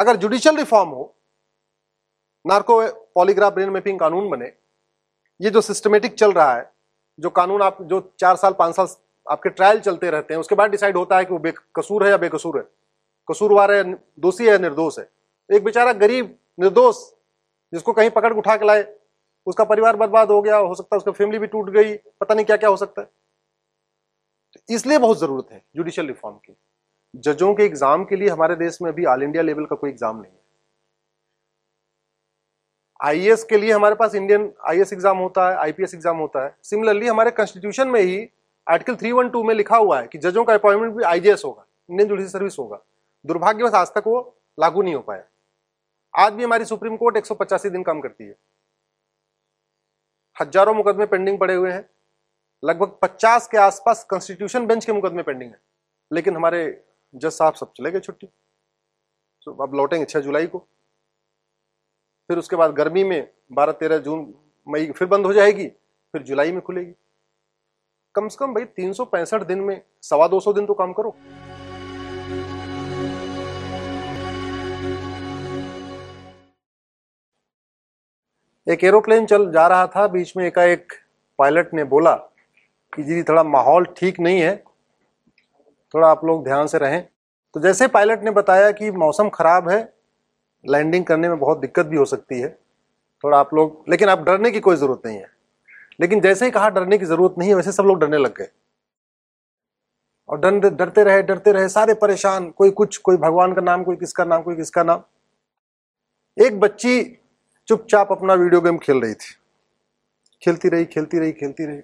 अगर judicial reform हो narco polygraph brain mapping कानून बने, ये जो सिस्टमेटिक चल रहा है, जो कानून आप, जो चार साल, पाँच साल आपके ट्रायल चलते रहते हैं, उसके बाद डिसाइड होता है कि वो बेकसूर है या बेकसूर है। कसूरवार है, दोषी है निर्दोष है। एक बेचारा गरीब, निर्दोष, जिसको कहीं पकड़ उठा के लाए, उसका परिवार बर्बाद हो गया, हो सकता है उसकी फैमिली भी टूट गई, पता नहीं क्या क्या हो सकता है। तो इसलिए बहुत ज़रूरत है जुडिशियल रिफॉर्म की। जजों के एग्ज़ाम के लिए हमारे देश में अभी ऑल इंडिया लेवल का कोई एग्ज़ाम नहीं है। आईएएस के लिए हमारे पास इंडियन आईएएस एग्ज़ाम होता है आईपीएस एग्ज़ाम होता है। सिमिलरली हमारे कॉन्स्टिट्यूशन में ही आर्टिकल 312 में लिखा हुआ है कि जजों का अपॉइंटमेंट भी आईजीएस होगा इंडियन जुडिशियल सर्विस होगा। दुर्भाग्यवश आज तक वो लागू नहीं हो पाया। आज भी हमारी सुप्रीम कोर्ट एक सौ पचासी दिन काम करती है। हज़ारों मुकदमे पेंडिंग पड़े हुए हैं। लगभग 50 के आसपास कॉन्स्टिट्यूशन बेंच के मुकदमे पेंडिंग है। लेकिन हमारे जज साहब सब चले गए छुट्टी। तो अब लौटेंगे छह जुलाई को। फिर उसके बाद गर्मी में बारह, तेरह जून, मई फिर बंद हो जाएगी, फिर जुलाई में खुलेगी। कम से कम भाई तीन सौ पैंसठ दिन में सवा दो सौ दिन तो काम करो। एक एरोप्लेन चल जा रहा था, बीच में एकाएक पायलट ने बोला कि, जी, थोड़ा माहौल ठीक नहीं है। थोड़ा आप लोग ध्यान से रहें। तो जैसे पायलट ने बताया कि मौसम खराब है, लैंडिंग करने में बहुत दिक्कत भी हो सकती है, थोड़ा आप लोग, लेकिन आप डरने की कोई ज़रूरत नहीं है। लेकिन जैसे ही कहा डरने की ज़रूरत नहीं है, वैसे सब लोग डरने लग गए। और डर, डरते रहे डरते रहे, सारे परेशान, कोई कुछ, कोई भगवान का नाम, कोई किसका नाम, कोई किसका नाम। एक बच्ची चुपचाप अपना वीडियो गेम खेल रही थी। खेलती रही खेलती रही खेलती रही।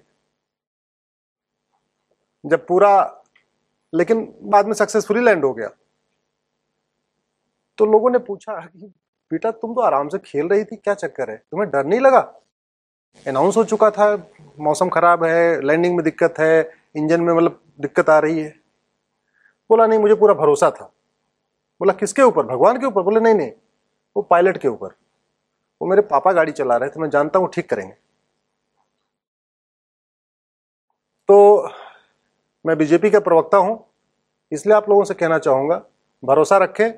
जब पूरा लेकिन बाद में सक्सेसफुली लैंड हो गया। तो लोगों ने पूछा कि, बेटा, तुम तो आराम से खेल रही थी, क्या चक्कर है? तुम्हें डर नहीं लगा? अनाउंस हो चुका था, मौसम खराब है लैंडिंग में दिक्कत है इंजन में मतलब दिक्कत आ रही है। बोला, नहीं, मुझे पूरा भरोसा था। बोला, किसके ऊपर? भगवान के ऊपर? बोले, नहीं नहीं, वो पायलट के ऊपर। वो मेरे पापा गाड़ी चला रहे थे, मैं जानता हूँ ठीक करेंगे। तो मैं बीजेपी का प्रवक्ता हूँ, इसलिए आप लोगों से कहना चाहूँगा, भरोसा रखें,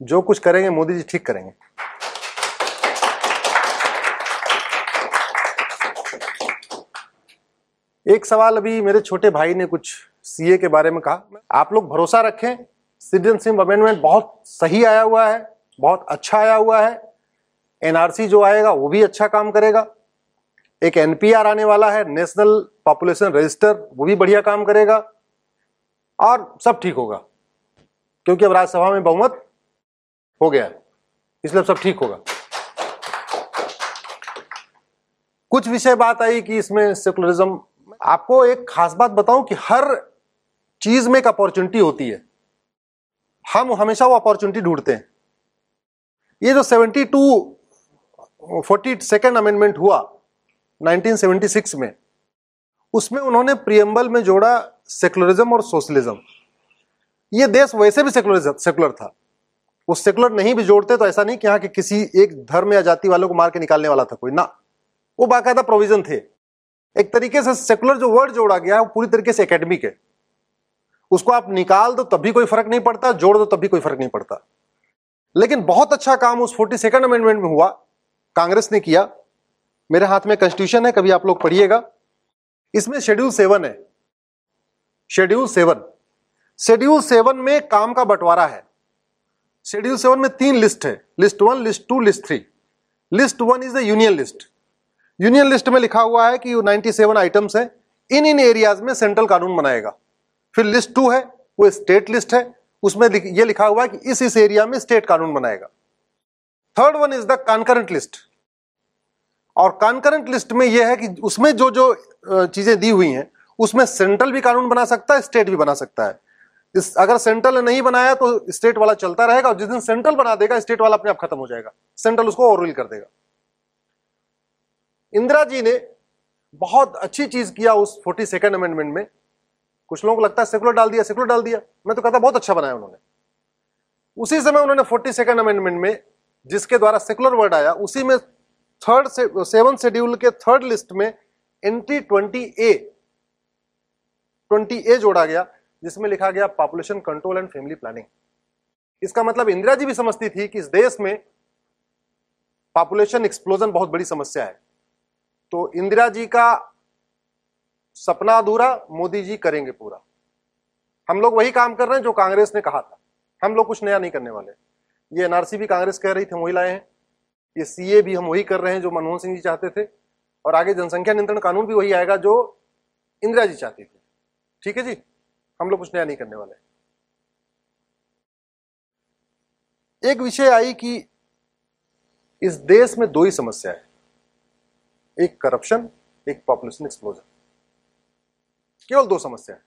जो कुछ करेंगे मोदी जी ठीक करेंगे। एक सवाल अभी मेरे छोटे भाई ने कुछ सीए के बारे में कहा। आप लोग भरोसा रखें, सिटीजनशिप अमेंडमेंट बहुत सही आया हुआ है, बहुत अच्छा आया हुआ है, एनआरसी जो आएगा वो भी अच्छा काम करेगा। एक एनपीआर आने वाला है नेशनल पॉपुलेशन रजिस्टर वो भी बढ़िया काम करेगा और सब ठीक होगा। क्योंकि अब राज्यसभा में बहुमत हो गया इसलिए सब ठीक होगा। कुछ विषय बात आई कि इसमें सेकुलरिज्म आपको एक खास बात बताऊँ कि हर चीज़ में एक अपॉर्चुनिटी होती है। हम हमेशा वो अपॉर्चुनिटी ढूंढते हैं। ये जो 72 फोर्टी सेकेंड अमेंडमेंट हुआ 1976 में, उसमें उन्होंने प्रियम्बल में जोड़ा सेकुलरिज्म और सोशलिज्म। ये देश वैसे भी सेकुलर सेकुलर था। वो सेकुलर नहीं भी जोड़ते तो ऐसा नहीं कि यहाँ के किसी एक धर्म या जाति वालों को मार के निकालने वाला था कोई। ना, वो बाकायदा प्रोविज़न थे। एक तरीके से सेकुलर जो वर्ड जोड़ा गया है वो पूरी तरीके से एकेडमिक है। उसको आप निकाल दो तभी कोई फ़र्क नहीं पड़ता, जोड़ दो तभी कोई फ़र्क नहीं पड़ता। लेकिन बहुत अच्छा काम उस फोर्टी सेकेंड अमेंडमेंट में हुआ, कांग्रेस ने किया। मेरे हाथ में कॉन्स्टिट्यूशन है, कभी आप लोग पढ़िएगा। इसमें शेड्यूल सेवन है। शेड्यूल सेवन शेड्यूल सेवन में काम का बंटवारा है। शेड्यूल सेवन में तीन लिस्ट है। List one list two list three list one is the union list union list में लिखा हुआ है कि 97 आइटम्स है। इन इन एरियाज़ में सेंट्रल कानून बनाएगा। फिर लिस्ट टू है, वो स्टेट लिस्ट है। उसमें ये लिखा हुआ है कि इस इस एरिया में स्टेट कानून बनाएगा। Third one is the concurrent list और कॉन्करेंट लिस्ट में यह है कि उसमें जो जो चीज़ें दी हुई हैं, उसमें सेंट्रल भी कानून बना सकता है स्टेट भी बना सकता है। इस, अगर सेंट्रल ने नहीं बनाया तो स्टेट वाला चलता रहेगा और जिस दिन सेंट्रल बना देगा स्टेट वाला अपने आप खत्म हो जाएगा। सेंट्रल उसको ओवरविल कर देगा। इंदिरा जी ने बहुत अच्छी चीज़ किया उस फोर्टी सेकेंड अमेंडमेंट में। कुछ लोगों को लगता है सेकुलर डाल दिया सेकुलर डाल दिया। मैं तो कहता बहुत अच्छा बनाया उन्होंने। उसी समय उन्होंने फोर्टी सेकेंड अमेंडमेंट में जिसके द्वारा सेकुलर वर्ड आया, उसी में थर्ड सेवन शेड्यूल के थर्ड लिस्ट में entry twenty A twenty A जोड़ा गया, जिसमें लिखा गया population control and family planning इसका मतलब इंदिरा जी भी समझती थी कि इस देश में पॉपुलेशन एक्सप्लोजन बहुत बड़ी समस्या है। तो इंदिरा जी का सपना अधूरा, मोदी जी करेंगे पूरा। हम लोग वही काम कर रहे हैं जो कांग्रेस ने कहा था। हम लोग कुछ नया नहीं करने वाले। ये एनआरसी भी कांग्रेस कह रही थी, वही लाए हैं। ये सीए भी हम वही कर रहे हैं जो मनमोहन सिंह जी चाहते थे। और आगे जनसंख्या नियंत्रण कानून भी वही आएगा जो इंदिरा जी चाहती थी। ठीक है जी? हम लोग कुछ नया नहीं करने वाले एक विषय आई कि इस देश में दो ही समस्या है। एक करप्शन एक पॉपुलेशन एक्सप्लोजन केवल दो समस्या है।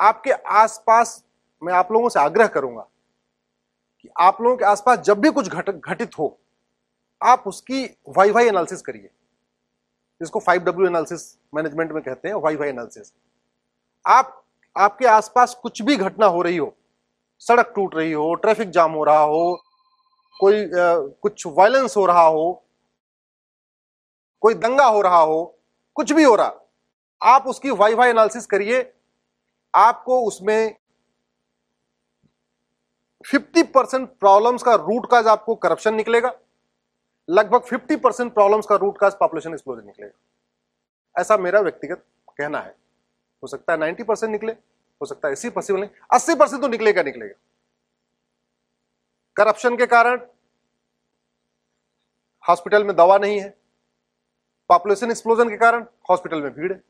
आपके आसपास, मैं आप लोगों से आग्रह करूँगा कि आप लोगों के आसपास जब भी कुछ घट, घटित हो आप उसकी वाई वाई एनालिसिस करिए। जिसको फाइव डब्ल्यू एनालिसिस मैनेजमेंट में कहते हैं वाई वाई एनालिसिस आप आपके आसपास कुछ भी घटना हो रही हो सड़क टूट रही हो ट्रैफ़िक जाम हो रहा हो कोई आ, कुछ वायलेंस हो रहा हो कोई दंगा हो रहा हो कुछ भी हो रहा आप उसकी वाई वाई एनालिसिस करिए। आपको उसमें 50 परसेंट प्रॉब्लम्स का रूट काज आपको करप्शन निकलेगा। लगभग 50 परसेंट प्रॉब्लम्स का रूट काज पॉपुलेशन एक्सप्लोजन निकलेगा। ऐसा मेरा व्यक्तिगत कहना है। हो सकता है 90 परसेंट निकले, हो सकता है ऐसी पॉसिबल नहीं। अस्सी परसेंट तो निकलेगा निकलेगा। करप्शन के कारण हॉस्पिटल में दवा नहीं है। पॉपुलेशन एक्सप्लोजन के कारण हॉस्पिटल में भीड़ है।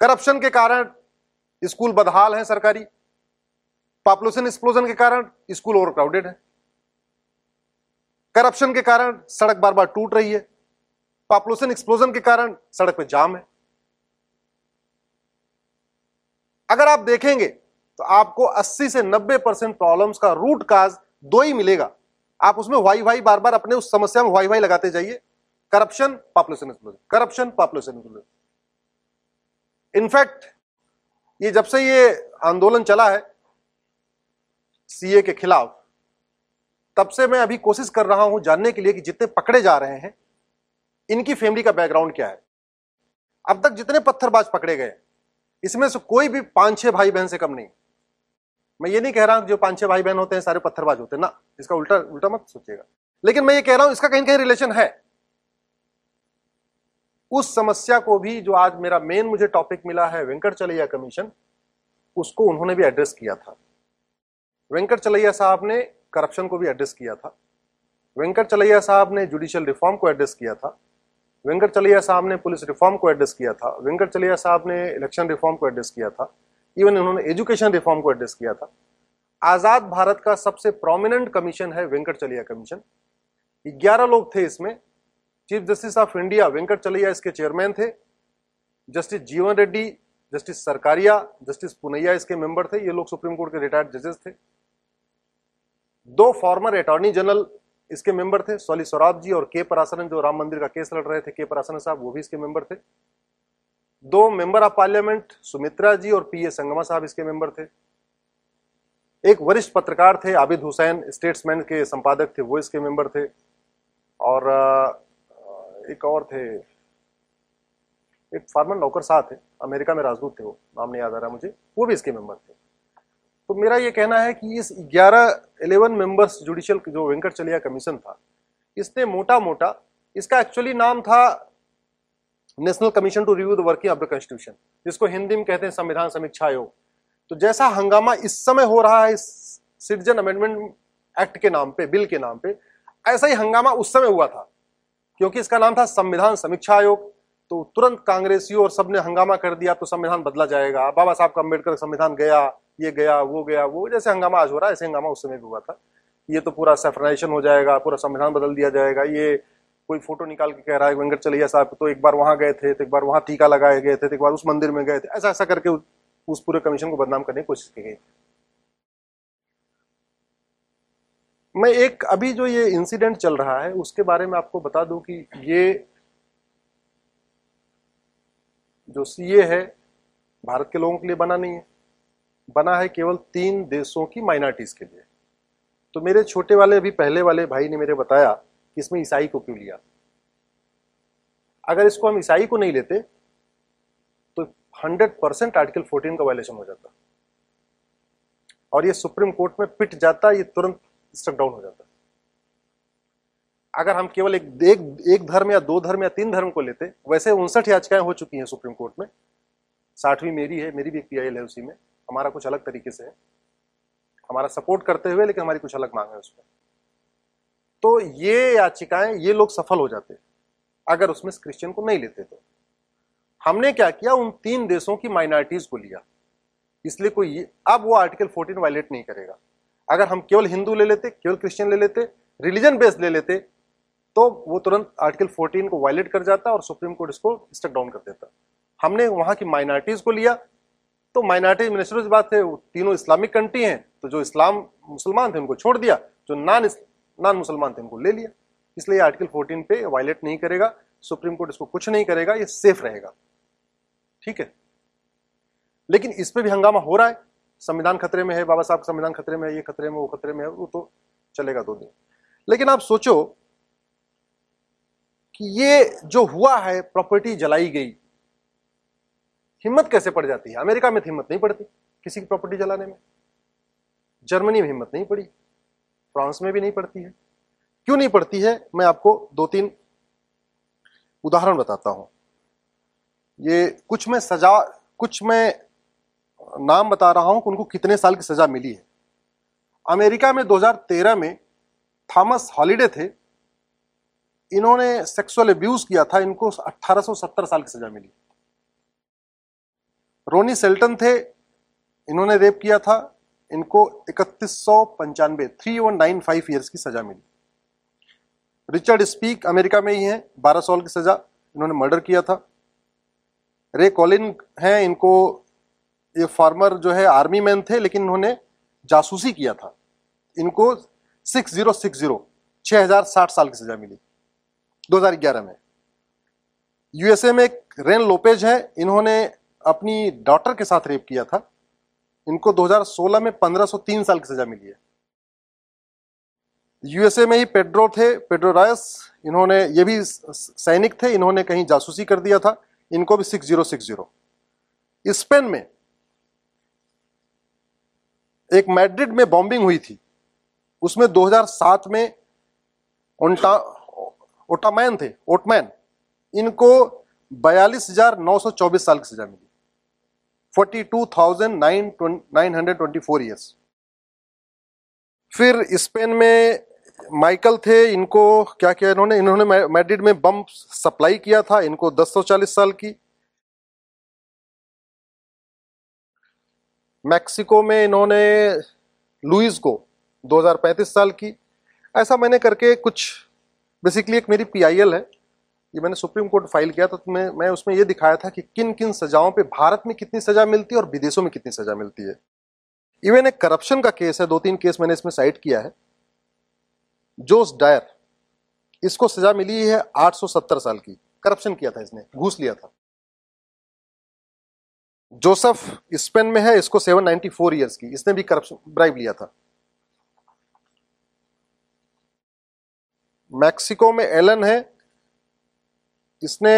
करप्शन के कारण स्कूल बदहाल है सरकारी। पॉपुलेशन एक्सप्लोजन के कारण स्कूल ओवर क्राउडेड है। करप्शन के कारण सड़क बार बार टूट रही है। पॉपुलेशन एक्सप्लोजन के कारण सड़क पे जाम है। अगर आप देखेंगे तो आपको 80 से 90 परसेंट प्रॉब्लम्स का रूट काज दो ही मिलेगा। आप उसमें वाई वाई बार बार अपने उस समस्या में वाई वाई लगाते जाइए। Corruption population explosion corruption population explosion in fact ये जब से ये आंदोलन चला है सीए के खिलाफ तब से मैं अभी कोशिश कर रहा हूँ जानने के लिए कि जितने पकड़े जा रहे हैं, इनकी फैमिली का बैकग्राउंड क्या है? अब तक जितने पत्थरबाज पकड़े गए, इसमें से कोई भी पाँच छह भाई बहन से कम नहीं। मैं ये नहीं कह रहा हूँ जो पाँच छह भाई बहन होते हैं, सारे पत्थरबाज होते हैं। ना, इसका उल्टा उल्टा मत सोचिएगा। लेकिन मैं ये कह रहा हूँ, इसका कहीं कहीं रिलेशन है। उस समस्या को भी जो आज मेरा मेन मुझे टॉपिक मिला है वेंकट चलैया कमीशन उसको उन्होंने भी एड्रेस किया था। वेंकट चलैया साहब ने करप्शन को भी एड्रेस किया था। वेंकट चलैया साहब ने जुडिशियल रिफॉर्म को एड्रेस किया था। वेंकट चलैया साहब ने पुलिस रिफॉर्म को एड्रेस किया था। वेंकट चलैया साहब ने इलेक्शन रिफॉर्म को एड्रेस किया था। इवन उन्होंने एजुकेशन रिफॉर्म को एड्रेस किया था। आज़ाद भारत का सबसे प्रोमिनेंट कमीशन है वेंकट चलैया कमीशन ग्यारह लोग थे इसमें। Chief justice of India Venkatachaliah इसके चेयरमैन थे। Justice Jeevan Reddy justice Sarkaria justice Punnayya इसके मेंबर थे। ये लोग सुप्रीम कोर्ट के रिटायर्ड जजेस थे। दो फॉर्मर अटॉर्नी जनरल इसके मेंबर थे सोली सौराब जी और के परासरन जो राम मंदिर का केस लड़ रहे थे के परासरन साहब, वो भी इसके मेंबर थे। दो member of parliament Sumitra ji और पी ए संगमा साहब इसके मेंबर थे। एक वरिष्ठ पत्रकार थे आबिद हुसैन स्टेट्समैन के संपादक थे, वो इसके मेंबर थे। और एक और थे, एक फार्मर नौकर साह थे, अमेरिका में राजदूत थे वो, नाम नहीं याद आ रहा मुझे, वो भी इसके मेंबर थे। तो मेरा ये कहना है कि इस 11 11 मेंबर्स जुडिशियल जो वेंकट चलिया कमीशन था, इसने मोटा मोटा इसका एक्चुअली नाम था national commission to review the working of the constitution जिसको हिंदी में कहते हैं संविधान समीक्षा आयोग तो जैसा हंगामा इस समय हो रहा है इस सिटीजन अमेंडमेंट एक्ट के नाम पे, बिल के नाम पे, ऐसा ही हंगामा उस समय हुआ था, क्योंकि इसका नाम था संविधान समीक्षा आयोग तो तुरंत कांग्रेसियों और सबने हंगामा कर दिया तो संविधान बदला जाएगा। बाबा साहब का अंबेडकर संविधान गया ये गया, वो गया, वो जैसे हंगामा आज हो रहा है ऐसे हंगामा उस समय भी हुआ था। ये तो पूरा सेफराइजेशन हो जाएगा, पूरा संविधान बदल दिया जाएगा। ये कोई फ़ोटो निकाल के कह रहा है, वेंकट चलैया साहब। तो एक बार वहाँ गए थे तो एक बार वहाँ टीका लगाए गए थे तो एक बार उस मंदिर में गए थे। ऐसा ऐसा करके उस पूरे कमीशन को बदनाम करने की कोशिश की गई। मैं एक, अभी जो ये इंसिडेंट चल रहा है, उसके बारे में आपको बता दूँ कि ये जो सीए है, भारत के लोगों के लिए बना नहीं है। बना है केवल तीन देशों की माइनॉरिटीज के लिए। तो मेरे छोटे वाले अभी पहले वाले भाई ने मेरे बताया कि इसमें ईसाई को क्यों लिया। अगर इसको हम ईसाई को नहीं लेते तो 100 परसेंट आर्टिकल 14 का वायलेशन हो जाता। और ये सुप्रीम कोर्ट में पिट जाता ये तुरंत स्टक डाउन हो जाता। अगर हम केवल एक एक, एक धर्म या दो धर्म या तीन धर्म को लेते वैसे उनसठ याचिकाएँ हो चुकी हैं सुप्रीम कोर्ट में। साठवीं मेरी है मेरी भी एक पीआईएल है उसी में। हमारा कुछ अलग तरीके से है। हमारा सपोर्ट करते हुए, लेकिन हमारी कुछ अलग मांग है उसमें। तो ये याचिकाएँ, ये लोग सफल हो जाते अगर उसमें क्रिश्चियन को नहीं लेते तो। हमने क्या किया? उन तीन देशों की माइनॉरिटीज को लिया। इसलिए कोई अब वो आर्टिकल 14 वायलेट नहीं करेगा। अगर हम केवल हिंदू ले लेते, केवल क्रिश्चियन ले लेते रिलीजन बेस्ड ले लेते तो वो तुरंत आर्टिकल 14 को वायलेट कर जाता और सुप्रीम कोर्ट इसको स्टक डाउन कर देता। हमने वहाँ की माइनॉरिटीज को लिया तो माइनॉरिटी मिनिस्टर बात है तीनों इस्लामिक कंट्री हैं तो जो इस्लाम मुसलमान थे, उनको छोड़ दिया, जो नॉन नॉन मुसलमान थे, उनको ले लिया। इसलिए आर्टिकल 14 पे वायलेट नहीं करेगा सुप्रीम कोर्ट इसको कुछ नहीं करेगा, ये सेफ़ रहेगा। ठीक है? लेकिन इस पे भी हंगामा हो रहा है। संविधान खतरे में है, बाबा साहब संविधान खतरे में है, ये खतरे में, वो खतरे में है, वो तो चलेगा दो दिन। लेकिन आप सोचो कि ये जो हुआ है प्रॉपर्टी जलाई गई हिम्मत कैसे पड़ जाती है? अमेरिका में तो हिम्मत नहीं पड़ती किसी की प्रॉपर्टी जलाने में। जर्मनी में हिम्मत नहीं पड़ी। फ्रांस में भी नहीं पड़ती है। क्यों नहीं पड़ती है? मैं आपको दो तीन उदाहरण बताता हूँ। ये कुछ में सजा, कुछ में नाम बता रहा हूँ कि उनको कितने साल की सजा मिली है। अमेरिका में 2013 में थॉमस हॉलिडे थे। इन्होंने सेक्सुअल अब्यूज किया था। इनको 1870 साल की सजा मिली। रोनी सेल्टन थे, इन्होंने रेप किया था, इनको इकतीस सौ पंचानवे, three one nine five years की सजा मिली। रिचर्ड स्पीक अमेरिका में ही हैं, बारह साल की सजा, इन्होंने मर्डर किया था। रे कॉलिन हैं, इनको, ये फार्मर जो है, आर्मी मैन थे, लेकिन इन्होंने जासूसी किया था। इनको सिक्स ज़ीरो सिक्स ज़ीरो, छह हज़ार साठ साल की सजा मिली 2011 में। यूएसए में एक रेन लोपेज है, इन्होंने अपनी डॉटर के साथ रेप किया था। इनको 2016 में 1503 साल की सजा मिली है। यूएसए में ही पेड्रो थे पेड्रो रायस इन्होंने ये भी सैनिक थे, इन्होंने कहीं जासूसी कर दिया था, इनको भी 6060 स्पेन में एक मैड्रिड में बॉम्बिंग हुई थी। उसमें 2007 में ओंटा ओटामैन थे, ओटमैन। इनको बयालीस हज़ार नौ सौ चौबीस साल की सजा मिली। Forty two thousand nine nine hundred twenty four years फिर स्पेन में माइकल थे, इनको क्या किया इन्होंने? इन्होंने मैड्रिड में बम सप्लाई किया था, इनको दस सौ चालीस साल की। मैक्सिको में इन्होंने लुइस को 2035 साल की। ऐसा मैंने करके कुछ बेसिकली एक मेरी पीआईएल है। ये मैंने सुप्रीम कोर्ट फ़ाइल किया था तो मैं मैं उसमें ये दिखाया था कि किन किन सजाओं पे भारत में कितनी सजा मिलती है और विदेशों में कितनी सजा मिलती है। इवन एक करप्शन का केस है दो तीन केस मैंने इसमें साइट किया है। जोस डायर इसको सजा मिली है 870 साल की। करप्शन किया था इसने, घूस लिया था। जोसेफ स्पेन में है, इसको 794 इयर्स की। इसने भी करप्शन ब्राइब लिया था। मैक्सिको में एलन है इसने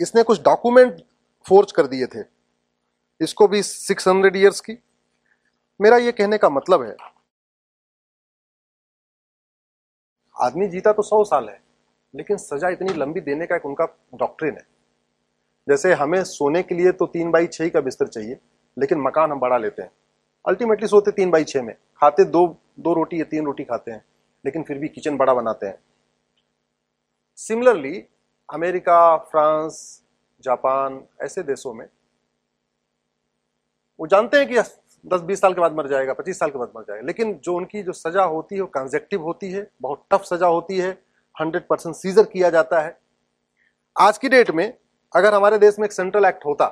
इसने कुछ डॉक्यूमेंट फोर्ज कर दिए थे। इसको भी 600 इयर्स की। मेरा ये कहने का मतलब है, आदमी जीता तो सौ साल है, लेकिन सजा इतनी लंबी देने का एक उनका डॉक्ट्रिन है। जैसे हमें सोने के लिए तो तीन बाई छह का बिस्तर चाहिए, लेकिन मकान हम बड़ा लेते हैं। अल्टीमेटली सोते तीन बाई छह में। खाते दो दो रोटी या तीन रोटी खाते हैं, लेकिन फिर भी किचन बड़ा बनाते हैं। सिमिलरली अमेरिका, फ्रांस, जापान, ऐसे देशों में, वो जानते हैं कि दस बीस साल के बाद मर जाएगा, पच्चीस साल के बाद मर जाएगा, लेकिन जो उनकी जो सजा होती है, वो कंजेक्टिव होती है, बहुत टफ सजा होती है हंड्रेड परसेंट सीजर किया जाता है। आज की डेट में, अगर हमारे देश में एक सेंट्रल एक्ट होता,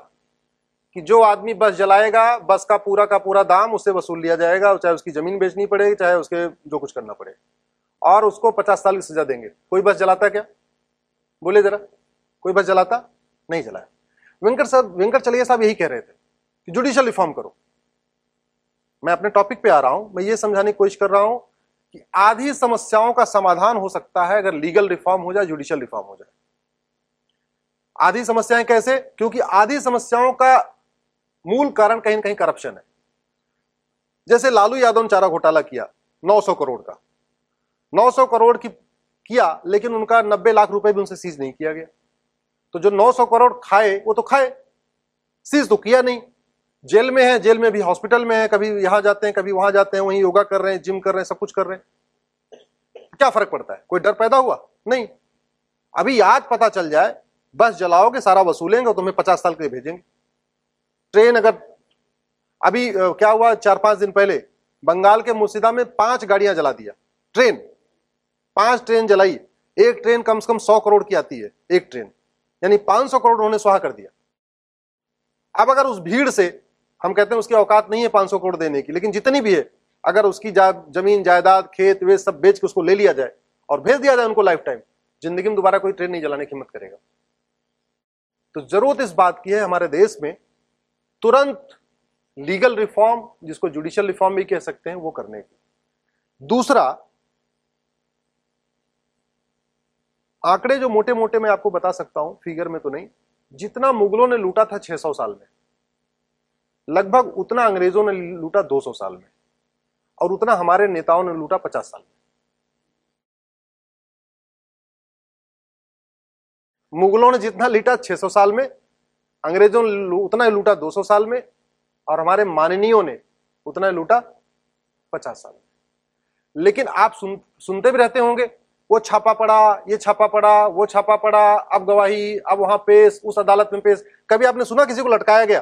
कि जो आदमी बस जलाएगा, बस का पूरा का पूरा दाम उससे वसूल लिया जाएगा चाहे उसकी ज़मीन बेचनी पड़ेगी, चाहे उसके जो कुछ करना पड़े, और उसको पचास साल की सजा देंगे, कोई बस जलाता क्या? बोले जरा, कोई बस जलाता? नहीं जलाया। वेंकट साहब वेंकट चलिए साहब यही कह रहे थे कि जुडिशियल रिफॉर्म करो। मैं अपने टॉपिक पे आ रहा हूँ, मैं ये समझाने की कोशिश कर रहा हूँ कि आधी समस्याओं का समाधान हो सकता है अगर लीगल रिफॉर्म हो जाए जुडिशियल रिफॉर्म हो जाए। आधी समस्याएँ कैसे? क्योंकि आधी समस्याओं का मूल कारण कहीं ना कहीं करप्शन है। जैसे लालू यादव ने चारा घोटाला किया 900 करोड़ का। 900 करोड़ की किया, लेकिन उनका 90 लाख रुपए भी उनसे सीज नहीं किया गया। तो जो 900 करोड़ खाए, वो तो खाए। सीज तो किया नहीं। जेल में है, जेल में भी हॉस्पिटल में है, कभी यहाँ जाते हैं, कभी वहाँ जाते हैं, वहीं योगा कर रहे हैं जिम कर रहे हैं, सब कुछ कर रहे हैं। क्या फ़र्क पड़ता है? कोई डर पैदा हुआ? नहीं। अभी आज पता चल जाए, बस जलाओगे, सारा वसूलेंगे तुम्हें पचास साल के लिए भेजेंगे। ट्रेन अगर, अभी क्या हुआ, चार पाँच दिन पहले, बंगाल के मुर्शिदा में पाँच गाड़ियाँ जला दिया। ट्रेन। पाँच ट्रेन जलाई एक ट्रेन कम से कम सौ करोड़ की आती है एक ट्रेन। यानी पाँच सौ करोड़ उन्होंने सुहा कर दिया। अब अगर उस भीड़ से हम कहते हैं उसकी औकात नहीं है पाँच सौ करोड़ देने की लेकिन जितनी भी है अगर उसकी जा, ज़मीन जायदाद खेत वे सब बेच के उसको ले लिया जाए और भेज दिया जाए उनको लाइफ टाइम ज़िंदगी में दोबारा कोई ट्रेन नहीं जलाने की हिम्मत करेगा। तो ज़रूरत इस बात की है हमारे देश में तुरंत लीगल रिफॉर्म जिसको जुडिशियल रिफॉर्म भी कह सकते हैं वो करने की। दूसरा आंकड़े जो मोटे मोटे मैं आपको बता सकता हूँ फिगर में तो नहीं जितना मुगलों ने लूटा था 600 साल में लगभग उतना अंग्रेज़ों ने लूटा 200 साल में और उतना हमारे नेताओं ने लूटा 50 साल में। मुगलों ने जितना लूटा 600 साल में अंग्रेज़ों ने उतना ही लूटा 200 साल में और हमारे माननीयों ने उतना ही लूटा 50 साल में। लेकिन आप सुन, सुनते भी रहते होंगे वो छापा पड़ा, ये छापा पड़ा, वो छापा पड़ा, अब गवाही, अब वहाँ पेश, उस अदालत में पेश। कभी आपने सुना किसी को लटकाया गया?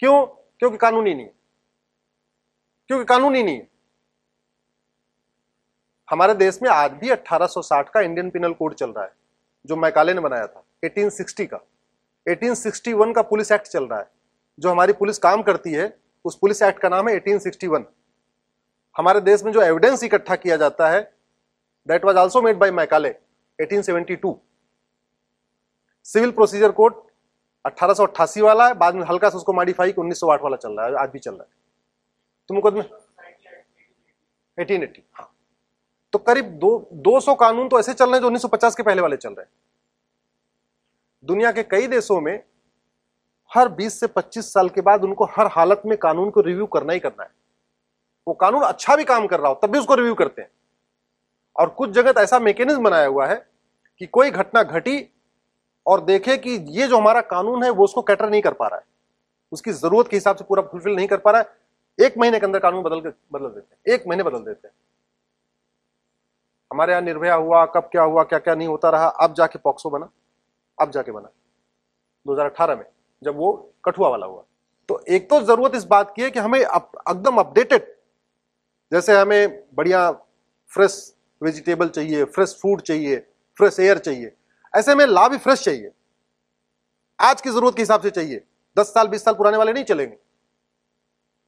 क्यों? क्योंकि कानूनी नहीं क्योंकि कानूनी नहीं हमारे देश में आज भी 1860 का इंडियन पिनल कोड चल रहा है, जो मैकाले ने बनाया था 1860 का। 1861 का पुलिस एक्ट चल रहा है, जो हमारी पुलिस काम करती है, उस पुलिस एक्ट का नाम है 1861 हमारे देश में जो एविडेंस इकट्ठा किया जाता है that was also made by Macaulay 1872 civil procedure code 1888 वाला है, बाद में हल्का सा उसको मॉडिफाई 1908 वाला चल रहा है, आज भी चल रहा है। तो मुकदमे 1880 हाँ। तो करीब दो 200 कानून तो ऐसे चल रहे हैं जो 1950 के पहले वाले चल रहे हैं। दुनिया के कई देशों में हर 20 से 25 साल के बाद उनको हर हालत में कानून को रिव्यू करना ही करना है। वो कानून अच्छा भी काम कर रहा हो, तब भी उसको रिव्यू करते हैं। और कुछ जगह तो ऐसा मैकेनिज्म बनाया हुआ है कि कोई घटना घटी और देखे कि ये जो हमारा कानून है वो उसको कैटर नहीं कर पा रहा है। उसकी ज़रूरत के हिसाब से पूरा फुलफिल नहीं कर पा रहा है। एक महीने के अंदर कानून बदल बदल देते हैं। एक महीने बदल देते हैं। हमारे यहाँ निर्भया हुआ कब क्या हुआ क्या क्या नहीं होता रहा अब जाके पॉक्सो बना। अब जाके बना। 2018 में जब वो कठुआ वाला हुआ। तो एक तो ज़रूरत इस बात की है कि हमें एकदम अप, अपडेटेड जैसे हमें बढ़िया फ्रेश वेजिटेबल चाहिए, फ्रेश फ़ूड चाहिए, फ्रेश एयर चाहिए। ऐसे में ला भी फ्रेश चाहिए। आज की ज़रूरत के हिसाब से चाहिए। दस साल, बीस साल पुराने वाले नहीं चलेंगे।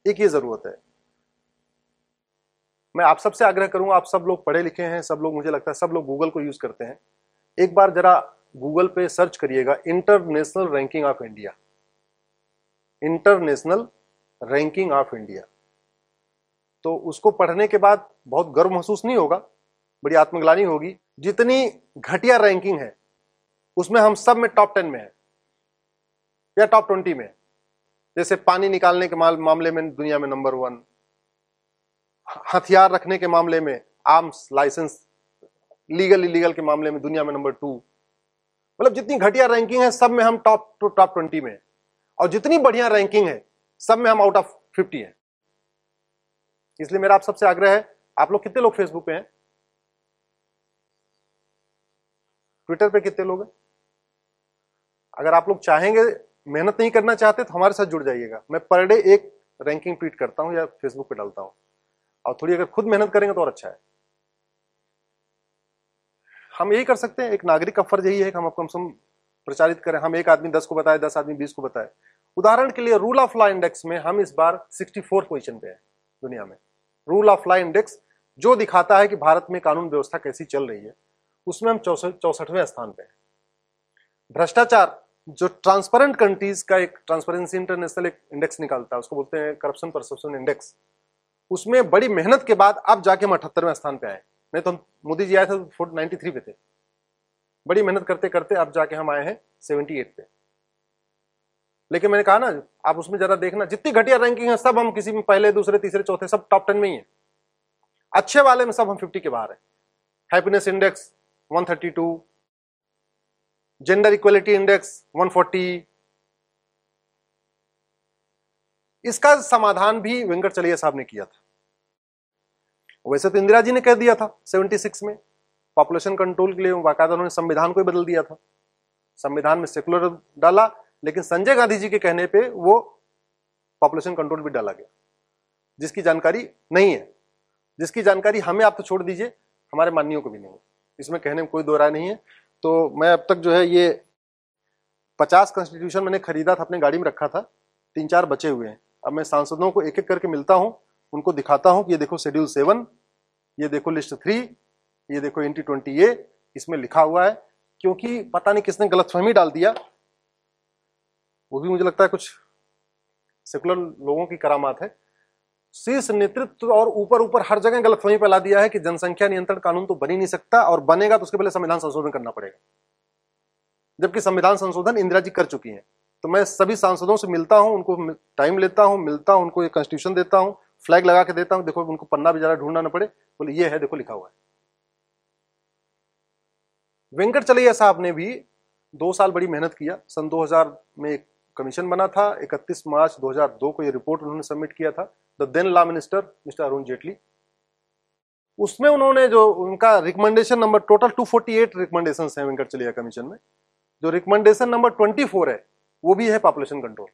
एक ये ज़रूरत है। मैं आप सबसे आग्रह करूँगा, आप सब लोग पढ़े लिखे हैं, सब लोग, मुझे लगता है सब लोग गूगल को यूज़ करते हैं। एक बार जरा गूगल पे सर्च करिएगा international ranking of India international ranking of India तो उसको पढ़ने के बाद बहुत गर्व महसूस नहीं होगा। बड़ी आत्मग्लानी होगी। जितनी घटिया रैंकिंग है, उसमें हम सब में टॉप टेन में है। या टॉप ट्वेंटी में। जैसे पानी निकालने के मामले में दुनिया में नंबर वन हथियार रखने के मामले में आर्म्स लाइसेंस लीगल इलीगल के मामले में दुनिया में नंबर टू मतलब जितनी घटिया रैंकिंग है, सब में हम टॉप टू टॉप ट्वेंटी में और जितनी बढ़िया रैंकिंग है, सब में हम आउट ऑफ़ फिफ्टी है। इसलिए मेरा आप सबसे आग्रह है, आप लोग कितने लोग फेसबुक पे हैं? ट्विटर पे कितने लोग हैं? अगर आप लोग चाहेंगे मेहनत नहीं करना चाहते तो हमारे साथ जुड़ जाइएगा। मैं पर डे एक रैंकिंग ट्वीट करता हूँ या फेसबुक पे डालता हूँ। और थोड़ी अगर खुद मेहनत करेंगे तो और अच्छा है। हम यही कर सकते हैं। एक नागरिक का फ़र्ज़ यही है कि हम कम से कम प्रचारित करें। हम एक आदमी दस को बताए, दस आदमी बीस को बताए। उदाहरण के लिए रूल ऑफ़ लॉ इंडेक्स में हम इस बार 64 पोजिशन पे हैं दुनिया में। रूल ऑफ़ लॉ इंडेक्स जो दिखाता है कि भारत में कानून व्यवस्था कैसी चल रही है। उसमें हम चौसठ, चौसठवें स्थान पे हैं। भ्रष्टाचार, जो ट्रांसपेरेंट कंट्रीज़ का एक ट्रांसपेरेंसी इंटरनेशनल एक इंडेक्स निकालता है, उसको बोलते हैं करप्शन परसेप्शन इंडेक्स उसमें बड़ी मेहनत के बाद अब जाके हम अठहत्तरवें स्थान पे आए नहीं तो हम मोदी जी आए थे तो नाइन्टी थ्री पे थे। बड़ी मेहनत करते करते अब जाके हम आए हैं सेवेंटी एट पे। लेकिन मैंने कहा ना, आप उसमें जरा देखना, जितनी घटिया रैंकिंग है, सब हम किसी में पहले, दूसरे, तीसरे, चौथे, सब टॉप टेन में ही है। अच्छे वाले में सब हम फिफ्टी के बाहर है। Happiness index 132 gender equality index 140 इसका समाधान भी वेंकट चलिया साहब ने किया था। वैसे तो इंदिरा जी ने कह दिया था 76 में। पॉपुलेशन कंट्रोल के लिए बाकायदा उन्होंने संविधान को ही बदल दिया था। संविधान में सेकुलर डाला, लेकिन संजय गांधी जी के कहने पे वो पॉपुलेशन कंट्रोल भी डाला गया। जिसकी जानकारी नहीं है। जिसकी जानकारी हमें आप तो छोड़ दीजिए, हमारे माननीयों को भी नहीं है। इसमें कहने में कोई दो राय नहीं है। तो मैं अब तक जो है ये पचास कॉन्स्टिट्यूशन मैंने खरीदा था, अपने गाड़ी में रखा था। तीन चार बचे हुए हैं। अब मैं सांसदों को एक एक करके मिलता हूँ, उनको दिखाता हूँ कि ये देखो शेड्यूल सेवन, ये देखो लिस्ट थ्री ये देखो एन ट्वेंटी ए इसमें लिखा हुआ है। क्योंकि पता नहीं किसने गलतफहमी डाल दिया। वो भी मुझे लगता है कुछ सेकुलर लोगों की करामात है। शीर्ष नेतृत्व और ऊपर ऊपर हर जगह गलतफहमी फैला दिया है कि जनसंख्या नियंत्रण कानून तो बनी नहीं सकता और बनेगा तो उसके पहले संविधान संशोधन करना पड़ेगा। जबकि संविधान संशोधन इंदिरा जी कर चुकी हैं। तो मैं सभी सांसदों से मिलता हूँ, उनको टाइम लेता हूँ, मिलता हूँ, उनको एक कॉन्स्टिट्यूशन देता हूँ फ्लैग लगा के देता हूँ, देखो उनको पन्ना भी ज़्यादा ढूंढना ना पड़े, बोले, ये है, देखो, लिखा हुआ है। वेंकट चलैया साहब ने भी दो साल बड़ी मेहनत किया। सन 2000 में एक कमीशन बना था 31 मार्च 2002 को ये रिपोर्ट उन्होंने सबमिट किया था। The then law minister, mister Arun Jaitley. उसमें उन्होंने जो उनका रिकमेंडेशन नंबर टोटल 248 रिकमेंडेशन है वेंकट चलिया कमीशन में। जो रिकमेंडेशन नंबर 24 है, वो भी है पॉपुलेशन कंट्रोल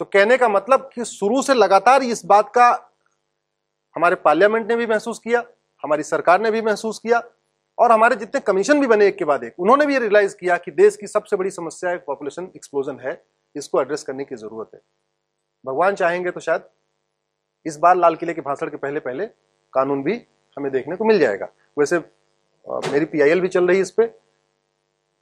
तो कहने का मतलब कि शुरू से लगातार इस बात का हमारे पार्लियामेंट ने भी महसूस किया, हमारी सरकार ने भी महसूस किया, और हमारे जितने कमीशन भी बने एक के बाद एक। उन्होंने भी रियलाइज़ किया कि देश की सबसे बड़ी समस्या पॉपुलेशन एक्सप्लोजन है। इसको एड्रेस करने की ज़रूरत है। भगवान चाहेंगे तो शायद इस बार लाल किले के भाषण के पहले पहले कानून भी हमें देखने को मिल जाएगा। वैसे मेरी पीआईएल भी चल रही है इस पर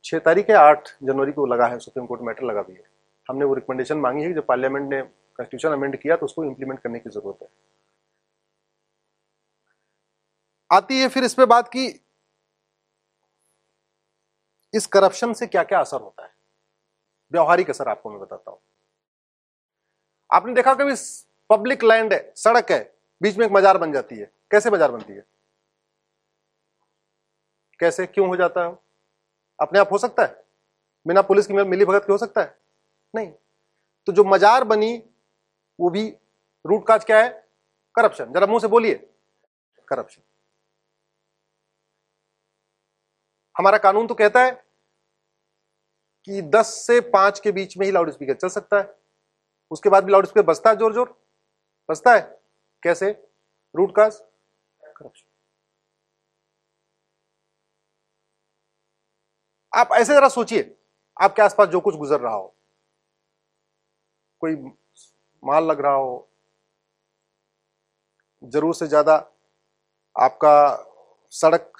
छह तारीख है, आठ जनवरी को लगा है, सुप्रीम कोर्ट मैटर लगा भी है। हमने वो रिकमेंडेशन मांगी है जब पार्लियामेंट ने कॉन्स्टिट्यूशन अमेंड किया तो उसको इम्प्लीमेंट करने की ज़रूरत है। आती है फिर इस पे बात की, इस करप्शन से क्या क्या असर होता है? व्यवहारिक असर आपको मैं बताता हूँ। आपने देखा कभी पब्लिक लैंड है, सड़क है, बीच में एक मजार बन जाती है। कैसे बाज़ार बनती है? कैसे? क्यों हो जाता है अपने आप हो सकता है? बिना पुलिस की मिली भगत के हो सकता है? नहीं। तो जो मजार बनी, वो भी रूट काज क्या है? करप्शन। जरा मुँह से बोलिए। करप्शन। हमारा कानून तो कहता है कि 10 से 5 के बीच में ही लाउड स्पीकर चल सकता है। उसके बाद भी लाउड स्पीकर बजता है ज़ोर ज़ोर बजता है? कैसे? रूट काज करप्शन आप ऐसे जरा सोचिए, आपके आसपास जो कुछ गुजर रहा हो। कोई माल लग रहा हो। ज़रूर से ज़्यादा आपका सड़क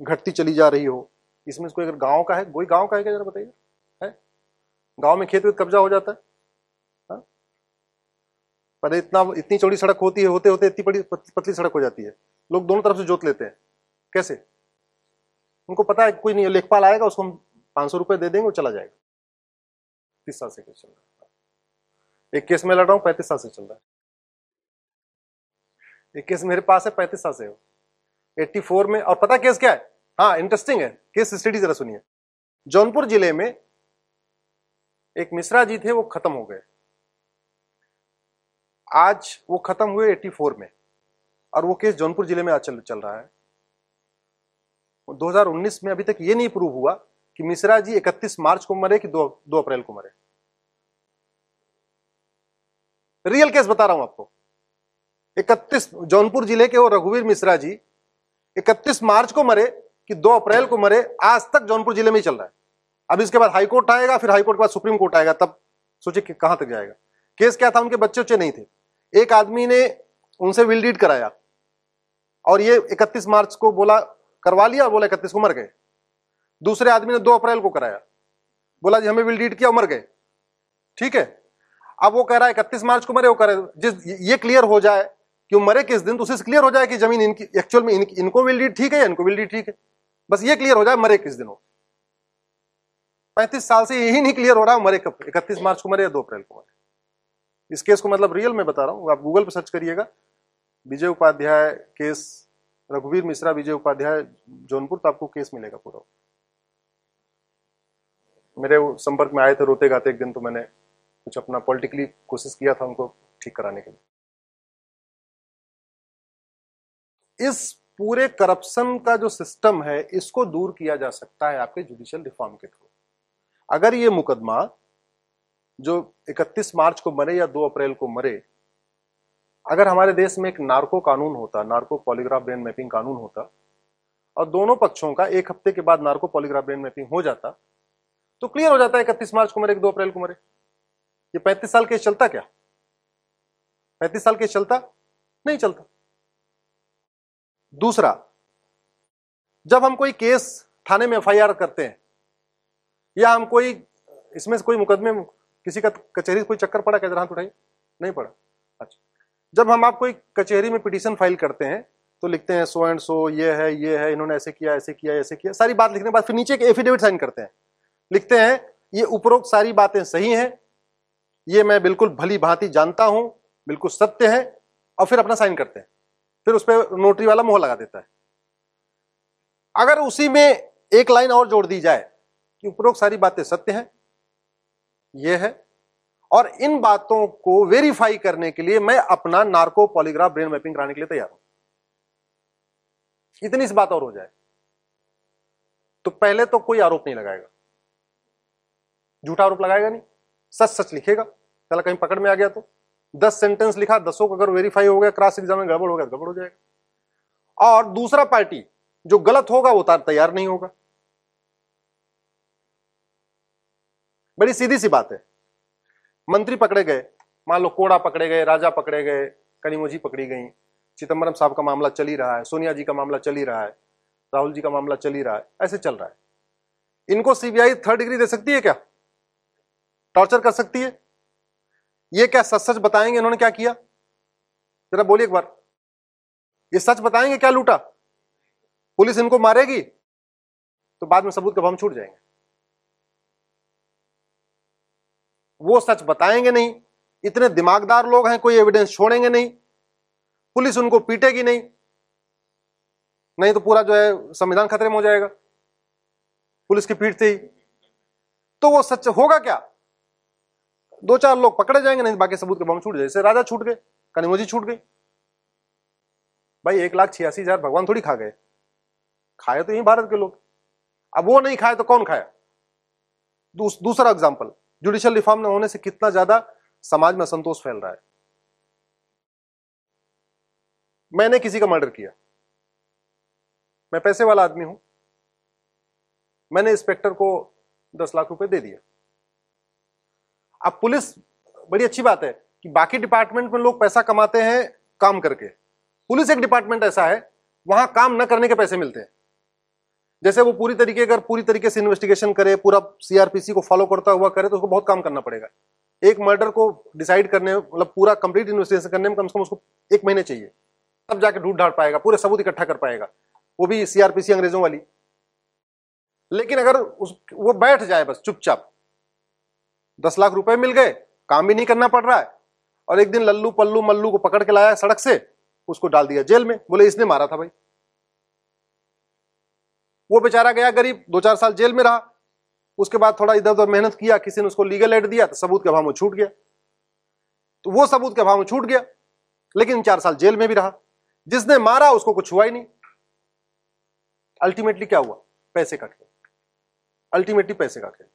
घटती चली जा रही हो। इसमें कोई अगर गाँव का है, कोई गाँव का है क्या जरा बताइए? है? गाँव में खेत वेत कब्जा हो जाता हाँ? पहले इतना, इतनी चौड़ी सड़क होती है, होते होते इतनी बड़ी पतली सड़क हो जाती है। लोग दोनों तरफ़ से जोत लेते हैं। कैसे? उनको पता है कोई नहीं, लेखपाल आएगा, उसको हम पाँच सौ रुपए दे देंगे वो चला जाएगा। तीस साल से केस चल रहा है। एक केस में लड़ रहा हूँ, पैंतीस साल से चल रहा है। एक केस मेरे पास है, पैंतीस साल से हो। 84 में, और पता केस क्या है? हाँ इंटरेस्टिंग है। केस स्टडी जरा सुनिए। जौनपुर ज़िले में एक मिश्रा जी थे, वो खत्म हो गए। आज वो खत्म हुए 84 में और वो केस जौनपुर ज़िले में आज चल, चल रहा है। 2019 में अभी तक ये नहीं प्रूव हुआ कि मिश्रा जी 31 मार्च को मरे कि 2 दो अप्रैल को मरे। रियल केस बता रहा हूँ आपको। 31 जौनपुर ज़िले के वो रघुवीर मिश्रा जी 31 मार्च को मरे कि 2 अप्रैल को मरे आज तक जौनपुर ज़िले में ही चल रहा है। अब इसके बाद हाईकोर्ट आएगा फिर हाईकोर्ट के बाद सुप्रीम कोर्ट आएगा तब सोचिए कहाँ तक जाएगा। केस क्या था उनके बच्चे उच्चे नहीं थे। एक आदमी ने उनसे विल डीड कराया और ये 31 मार्च को बोला करवा लिया और बोला इकतीस को मर गए। दूसरे आदमी ने दो अप्रैल को कराया। बोला जी हमें विल डीड किया मर गए। ठीक है? अब वो कह रहा है इकतीस मार्च को मरे वो करे। जिस ये क्लियर हो जाए कि वो मरे किस दिन तो उसे क्लियर हो जाए कि ज़मीन इनकी एक्चुअल में इन, इनको विल डीड ठीक है या इनको विल डीड ठीक है? बस ये क्लियर हो जाए मरे किस दिन हो। पैंतीस साल से यही नहीं क्लियर हो रहा मरे कब? इकतीस मार्च को मरे या दो अप्रैल को मरे। इस केस को मतलब रियल में बता रहा हूँ, आप गूगल पर सर्च करिएगा। विजय उपाध्याय केस, रघुवीर मिश्रा, विजय उपाध्याय, जौनपुर तो आपको केस मिलेगा पूरा। मेरे संपर्क में आए थे रोते गाते एक दिन तो मैंने कुछ अपना पॉलिटिकली कोशिश किया था उनको ठीक कराने के लिए। इस पूरे करप्शन का जो सिस्टम है, इसको दूर किया जा सकता है आपके जुडिशियल रिफॉर्म के थ्रू अगर ये मुकदमा जो 31 मार्च को मरे या 2 अप्रैल को मरे, अगर हमारे देश में एक नार्को कानून होता, नार्को पॉलीग्राफ ब्रेन मैपिंग कानून होता, और दोनों पक्षों का एक हफ़्ते के बाद नार्को पॉलीग्राफ ब्रेन मैपिंग हो जाता तो क्लियर हो जाता है इकतीस मार्च को मरे दो अप्रैल को मरे। ये पैंतीस साल केस चलता क्या? पैंतीस साल केस चलता? नहीं चलता। दूसरा, जब हम कोई केस थाने में एफआईआर करते हैं, या हम कोई, इसमें से कोई मुकदमे किसी का कचहरी कोई चक्कर पड़ा क्या? हाथ उठाई नहीं पड़ा। अच्छा। जब हम आप कोई कचहरी में पिटीशन फ़ाइल करते हैं तो लिखते हैं, सो एंड सो, ये है ये है, इन्होंने ऐसे किया ऐसे किया ऐसे किया। सारी बात लिखने के बाद फिर नीचे एक एफिडेविट साइन करते हैं। लिखते हैं, ये उपरोक्त सारी बातें सही हैं। ये मैं बिल्कुल भली भांति जानता हूँ, बिल्कुल सत्य है। और फिर अपना साइन करते हैं। फिर उस पर नोटरी वाला मोहर लगा देता है। अगर उसी में एक लाइन और जोड़ दी जाए कि उपरोक्त सारी बातें सत्य हैं यह है। और इन बातों को वेरीफाई करने के लिए मैं अपना नार्को पॉलीग्राफ ब्रेन मैपिंग कराने के लिए तैयार हूँ। इतनी सी बात और हो जाए तो पहले तो कोई आरोप नहीं लगाएगा। झूठा आरोप लगाएगा नहीं, सच सच लिखेगा। चला कहीं पकड़ में आ गया तो दस सेंटेंस लिखा, दसों को अगर वेरीफाई हो गया क्रॉस एग्ज़ाम में गड़बड़ हो गया गड़बड़ हो जाएगा। और दूसरा पार्टी जो गलत होगा वो तैयार नहीं होगा। बड़ी सीधी सी बात है। मंत्री पकड़े गए, मान लो कोड़ा पकड़े गए, राजा पकड़े गए कनीमोजी पकड़ी गई चिदम्बरम साहब का मामला चल ही रहा है, सोनिया जी का मामला चल ही रहा है, राहुल जी का मामला चल ही रहा है, ऐसे चल रहा है। इनको सीबीआई थर्ड डिग्री दे सकती है क्या? टॉर्चर कर सकती है? ये क्या सच सच बताएँगे इन्होंने क्या किया? जरा बोलिए एक बार। ये सच बताएँगे क्या लूटा? पुलिस इनको मारेगी? तो बाद में सबूत कब हम छूट जाएँगे। वो सच बताएँगे नहीं। इतने दिमागदार लोग हैं कोई एविडेंस छोड़ेंगे नहीं। पुलिस उनको पीटेगी नहीं। नहीं तो पूरा जो है संविधान खतरे में हो जाएगा। पुलिस की पीट से ही। तो वो सच होगा क्या? दो चार लोग पकड़े जाएँगे नहीं बाकी सबूत के बम छूट जाए जैसे राजा छूट गए कनिमोजी छूट गई। भाई एक लाख छियासी हज़ार भगवान थोड़ी खा गए। खाए तो यही भारत के लोग। अब वो नहीं खाए तो कौन खाया दूस, दूसरा एग्ज़ाम्पल जुडिशियल रिफॉर्म न होने से कितना ज़्यादा समाज में असंतोष फैल रहा है? मैंने किसी का मर्डर किया। मैं पैसे वाला आदमी हूँ। मैंने इंस्पेक्टर को दस लाख रुपए दे दिया अब पुलिस, बड़ी अच्छी बात है कि बाकी डिपार्टमेंट में लोग पैसा कमाते हैं काम करके। पुलिस एक डिपार्टमेंट ऐसा है, वहाँ काम न करने के पैसे मिलते हैं। जैसे वो पूरी तरीके, अगर पूरी तरीके से इन्वेस्टिगेशन करे, पूरा सीआरपीसी को फॉलो करता हुआ करे तो उसको बहुत काम करना पड़ेगा। एक मर्डर को डिसाइड करने मतलब पूरा कंप्लीट इन्वेस्टिगेशन करने में कम से कम उसको एक महीने चाहिए। तब जाके ढूंढ ढाड़ पाएगा, पूरे सबूत इकट्ठा कर पाएगा, वो भी सीआरपीसी अंग्रेज़ों वाली। लेकिन अगर उस, वो बैठ जाए बस चुपचाप, दस लाख रुपए मिल गए, काम भी नहीं करना पड़ रहा है, और एक दिन लल्लू पल्लू मल्लू को पकड़ के लाया सड़क से, उसको डाल दिया जेल में, बोले इसने मारा था भाई। वो बेचारा गया गरीब दो चार साल जेल में रहा। उसके बाद थोड़ा इधर उधर मेहनत किया, किसी ने उसको लीगल एड दिया तो सबूत के अभाव में छूट गया। तो वो सबूत के अभाव में छूट गया, लेकिन चार साल जेल में भी रहा। जिसने मारा, उसको कुछ हुआ ही नहीं। अल्टीमेटली क्या हुआ? पैसे का खेल। अल्टीमेटली पैसे का खेल।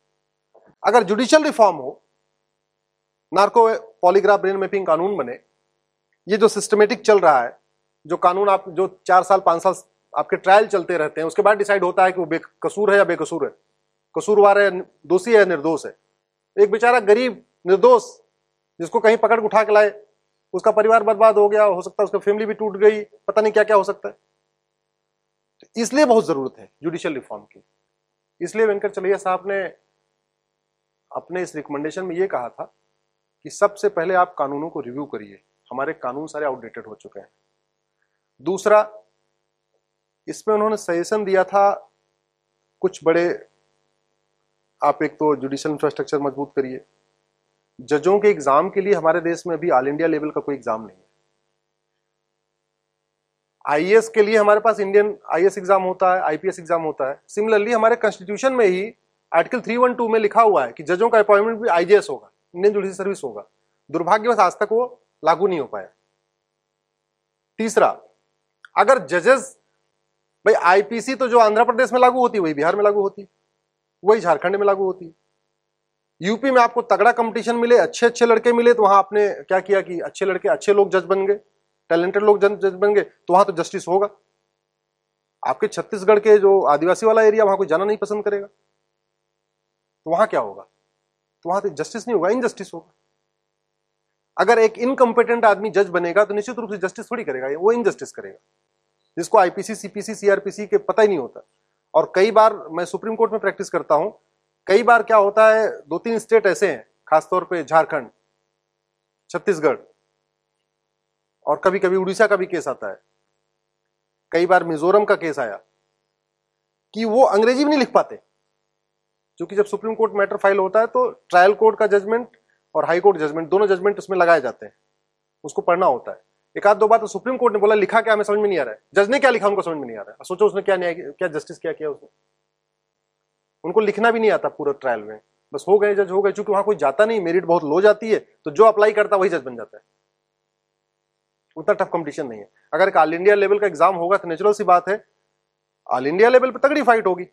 अगर जुडिशियल रिफॉर्म हो, नार्को पॉलीग्राफ ब्रेन मैपिंग कानून बने, ये जो सिस्टमेटिक चल रहा है, जो कानून आप, जो चार साल, पाँच साल आपके ट्रायल चलते रहते हैं, उसके बाद डिसाइड होता है कि वो बेकसूर है या बेकसूर है। कसूरवार है, दोषी है, निर्दोष है। एक बेचारा गरीब, निर्दोष, जिसको कहीं पकड़ उठा के लाए, उसका परिवार बर्बाद हो गया, हो सकता है उसका फैमिली भी टूट गई, पता नहीं क्या क्या हो सकता है। तो इसलिए बहुत ज़रूरत है जुडिशियल रिफॉर्म की। इसलिए वेंकट चलैया साहब ने अपने इस रिकमेंडेशन में ये कहा था कि सबसे पहले आप कानूनों को रिव्यू करिए। हमारे कानून सारे आउटडेटेड हो चुके हैं। दूसरा इसमें उन्होंने सजेशन दिया था कुछ बड़े, आप एक तो जुडिशल इंफ्रास्ट्रक्चर मज़बूत करिए। जजों के एग्ज़ाम के लिए हमारे देश में अभी ऑल इंडिया लेवल का कोई एग्ज़ाम नहीं है। आईएएस के लिए हमारे पास इंडियन आईएएस एग्ज़ाम होता है आईपीएस एग्ज़ाम होता है। सिमिलरली हमारे कॉन्स्टिट्यूशन में ही आर्टिकल 312 में लिखा हुआ है कि जजों का अपॉइंटमेंट भी आईजेएस होगा इंडियन जुडिशल सर्विस होगा। दुर्भाग्यवश आज तक वो लागू नहीं हो पाया। तीसरा, अगर जजेस भाई आईपीसी तो जो आंध्र प्रदेश में लागू होती है, वही बिहार में लागू होती वही झारखंड में लागू होती यूपी में आपको तगड़ा कंपटीशन मिले अच्छे अच्छे लड़के मिले तो वहाँ आपने क्या किया कि अच्छे लड़के, अच्छे लोग जज बन गए टैलेंटेड लोग जज बन गए तो वहाँ तो जस्टिस होगा। आपके छत्तीसगढ़ के जो आदिवासी वाला एरिया वहाँ कोई जाना नहीं पसंद करेगा। तो वहाँ क्या होगा? तो वहाँ तो जस्टिस नहीं होगा इनजस्टिस होगा। अगर एक इनकम्पिटेंट आदमी जज बनेगा तो निश्चित रूप से जस्टिस थोड़ी करेगा, वो इनजस्टिस करेगा। जिसको आईपीसी सीपीसी सीआरपीसी के पता ही नहीं होता। और कई बार मैं सुप्रीम कोर्ट में प्रैक्टिस करता हूँ, कई बार क्या होता है दो तीन स्टेट ऐसे हैं, खासतौर पे झारखंड, छत्तीसगढ़, और कभी कभी उड़ीसा का भी केस आता है। कई बार मिजोरम का केस आया कि वो अंग्रेज़ी भी नहीं लिख पाते। क्योंकि जब सुप्रीम कोर्ट मैटर फ़ाइल होता है तो ट्रायल कोर्ट का जजमेंट और हाई कोर्ट जजमेंट, दोनों जजमेंट उसमें लगाए जाते हैं। उसको पढ़ना होता है। एक आध दो बार तो सुप्रीम कोर्ट ने बोला, लिखा क्या हमें समझ में नहीं आ रहा है। जज ने क्या लिखा उनको समझ में नहीं आ रहा है। सोचो उसने क्या न्याय, क्या जस्टिस क्या, किया उसने। उनको लिखना भी नहीं आता पूरा ट्रायल में। बस हो गए जज हो गए। क्योंकि वहाँ कोई जाता नहीं मेरिट बहुत लो जाती है तो जो अप्लाई करता वही जज बन जाता है। उतना टफ कंपटीशन नहीं है। अगर एक ऑल इंडिया लेवल का एग्ज़ाम होगा तो नेचुरल सी बात है। ऑल इंडिया लेवल पर तगड़ी फाइट होगी।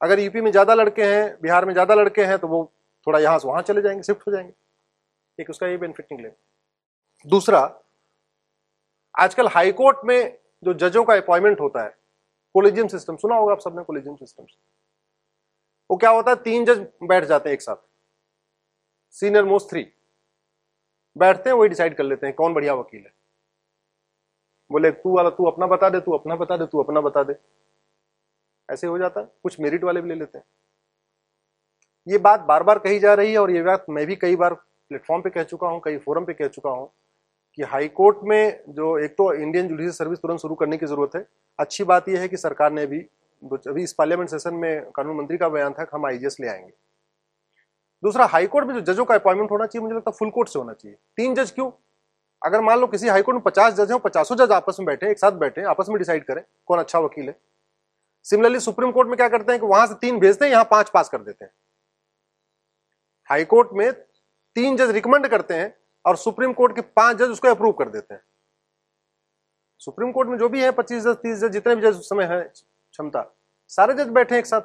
अगर यूपी में ज़्यादा लड़के हैं, बिहार में ज़्यादा लड़के हैं तो वो थोड़ा यहाँ से वहाँ चले जाएँगे शिफ्ट हो जाएँगे। एक उसका ये बेनिफिट निकले दूसरा आजकल हाईकोर्ट में जो जजों का अपॉइंटमेंट होता है, कोलिजियम सिस्टम, सुना होगा आप सबने कोलिजियम सिस्टम वो क्या होता है, तीन जज बैठ जाते हैं एक साथ। सीनियर मोस्ट थ्री बैठते हैं, वही डिसाइड कर लेते हैं, कौन बढ़िया वकील है। बोले, तू वाला, तू अपना बता दे, तू अपना बता दे, तू अपना बता दे। ऐसे हो जाता है, कुछ मेरिट वाले भी ले लेते हैं। ये बात बार बार कही जा रही है और ये बात मैं भी कई बार प्लेटफॉर्म पे कह चुका हूँ, कई फोरम पे कह चुका हूँ कि हाई कोर्ट में जो एक तो इंडियन जुडिशियल सर्विस तुरंत शुरू करने की ज़रूरत है। अच्छी बात यह है कि सरकार ने भी अभी इस पार्लियामेंट सेशन में कानून मंत्री का बयान था कि हम आईजीएस ले आएँगे। दूसरा हाईकोर्ट में जो जजों का अपॉइंटमेंट होना चाहिए, मुझे लगता है फुल कोर्ट से होना चाहिए। तीन जज क्यों? अगर मान लो किसी हाईकोर्ट में पचास जज हैं पचासों जज आपस में बैठे एक साथ बैठे आपस में डिसाइड करें कौन अच्छा वकील है। सिमिलरली सुप्रीम कोर्ट में क्या करते हैं कि वहाँ से तीन भेजते हैं, यहाँ पाँच पास कर देते हैं। हाईकोर्ट में तीन जज रिकमेंड करते हैं और सुप्रीम कोर्ट के पाँच जज उसको अप्रूव कर देते हैं। सुप्रीम कोर्ट में जो भी है, पच्चीस जज, तीस जज, जितने भी जज उस समय है, क्षमता, सारे जज बैठे एक साथ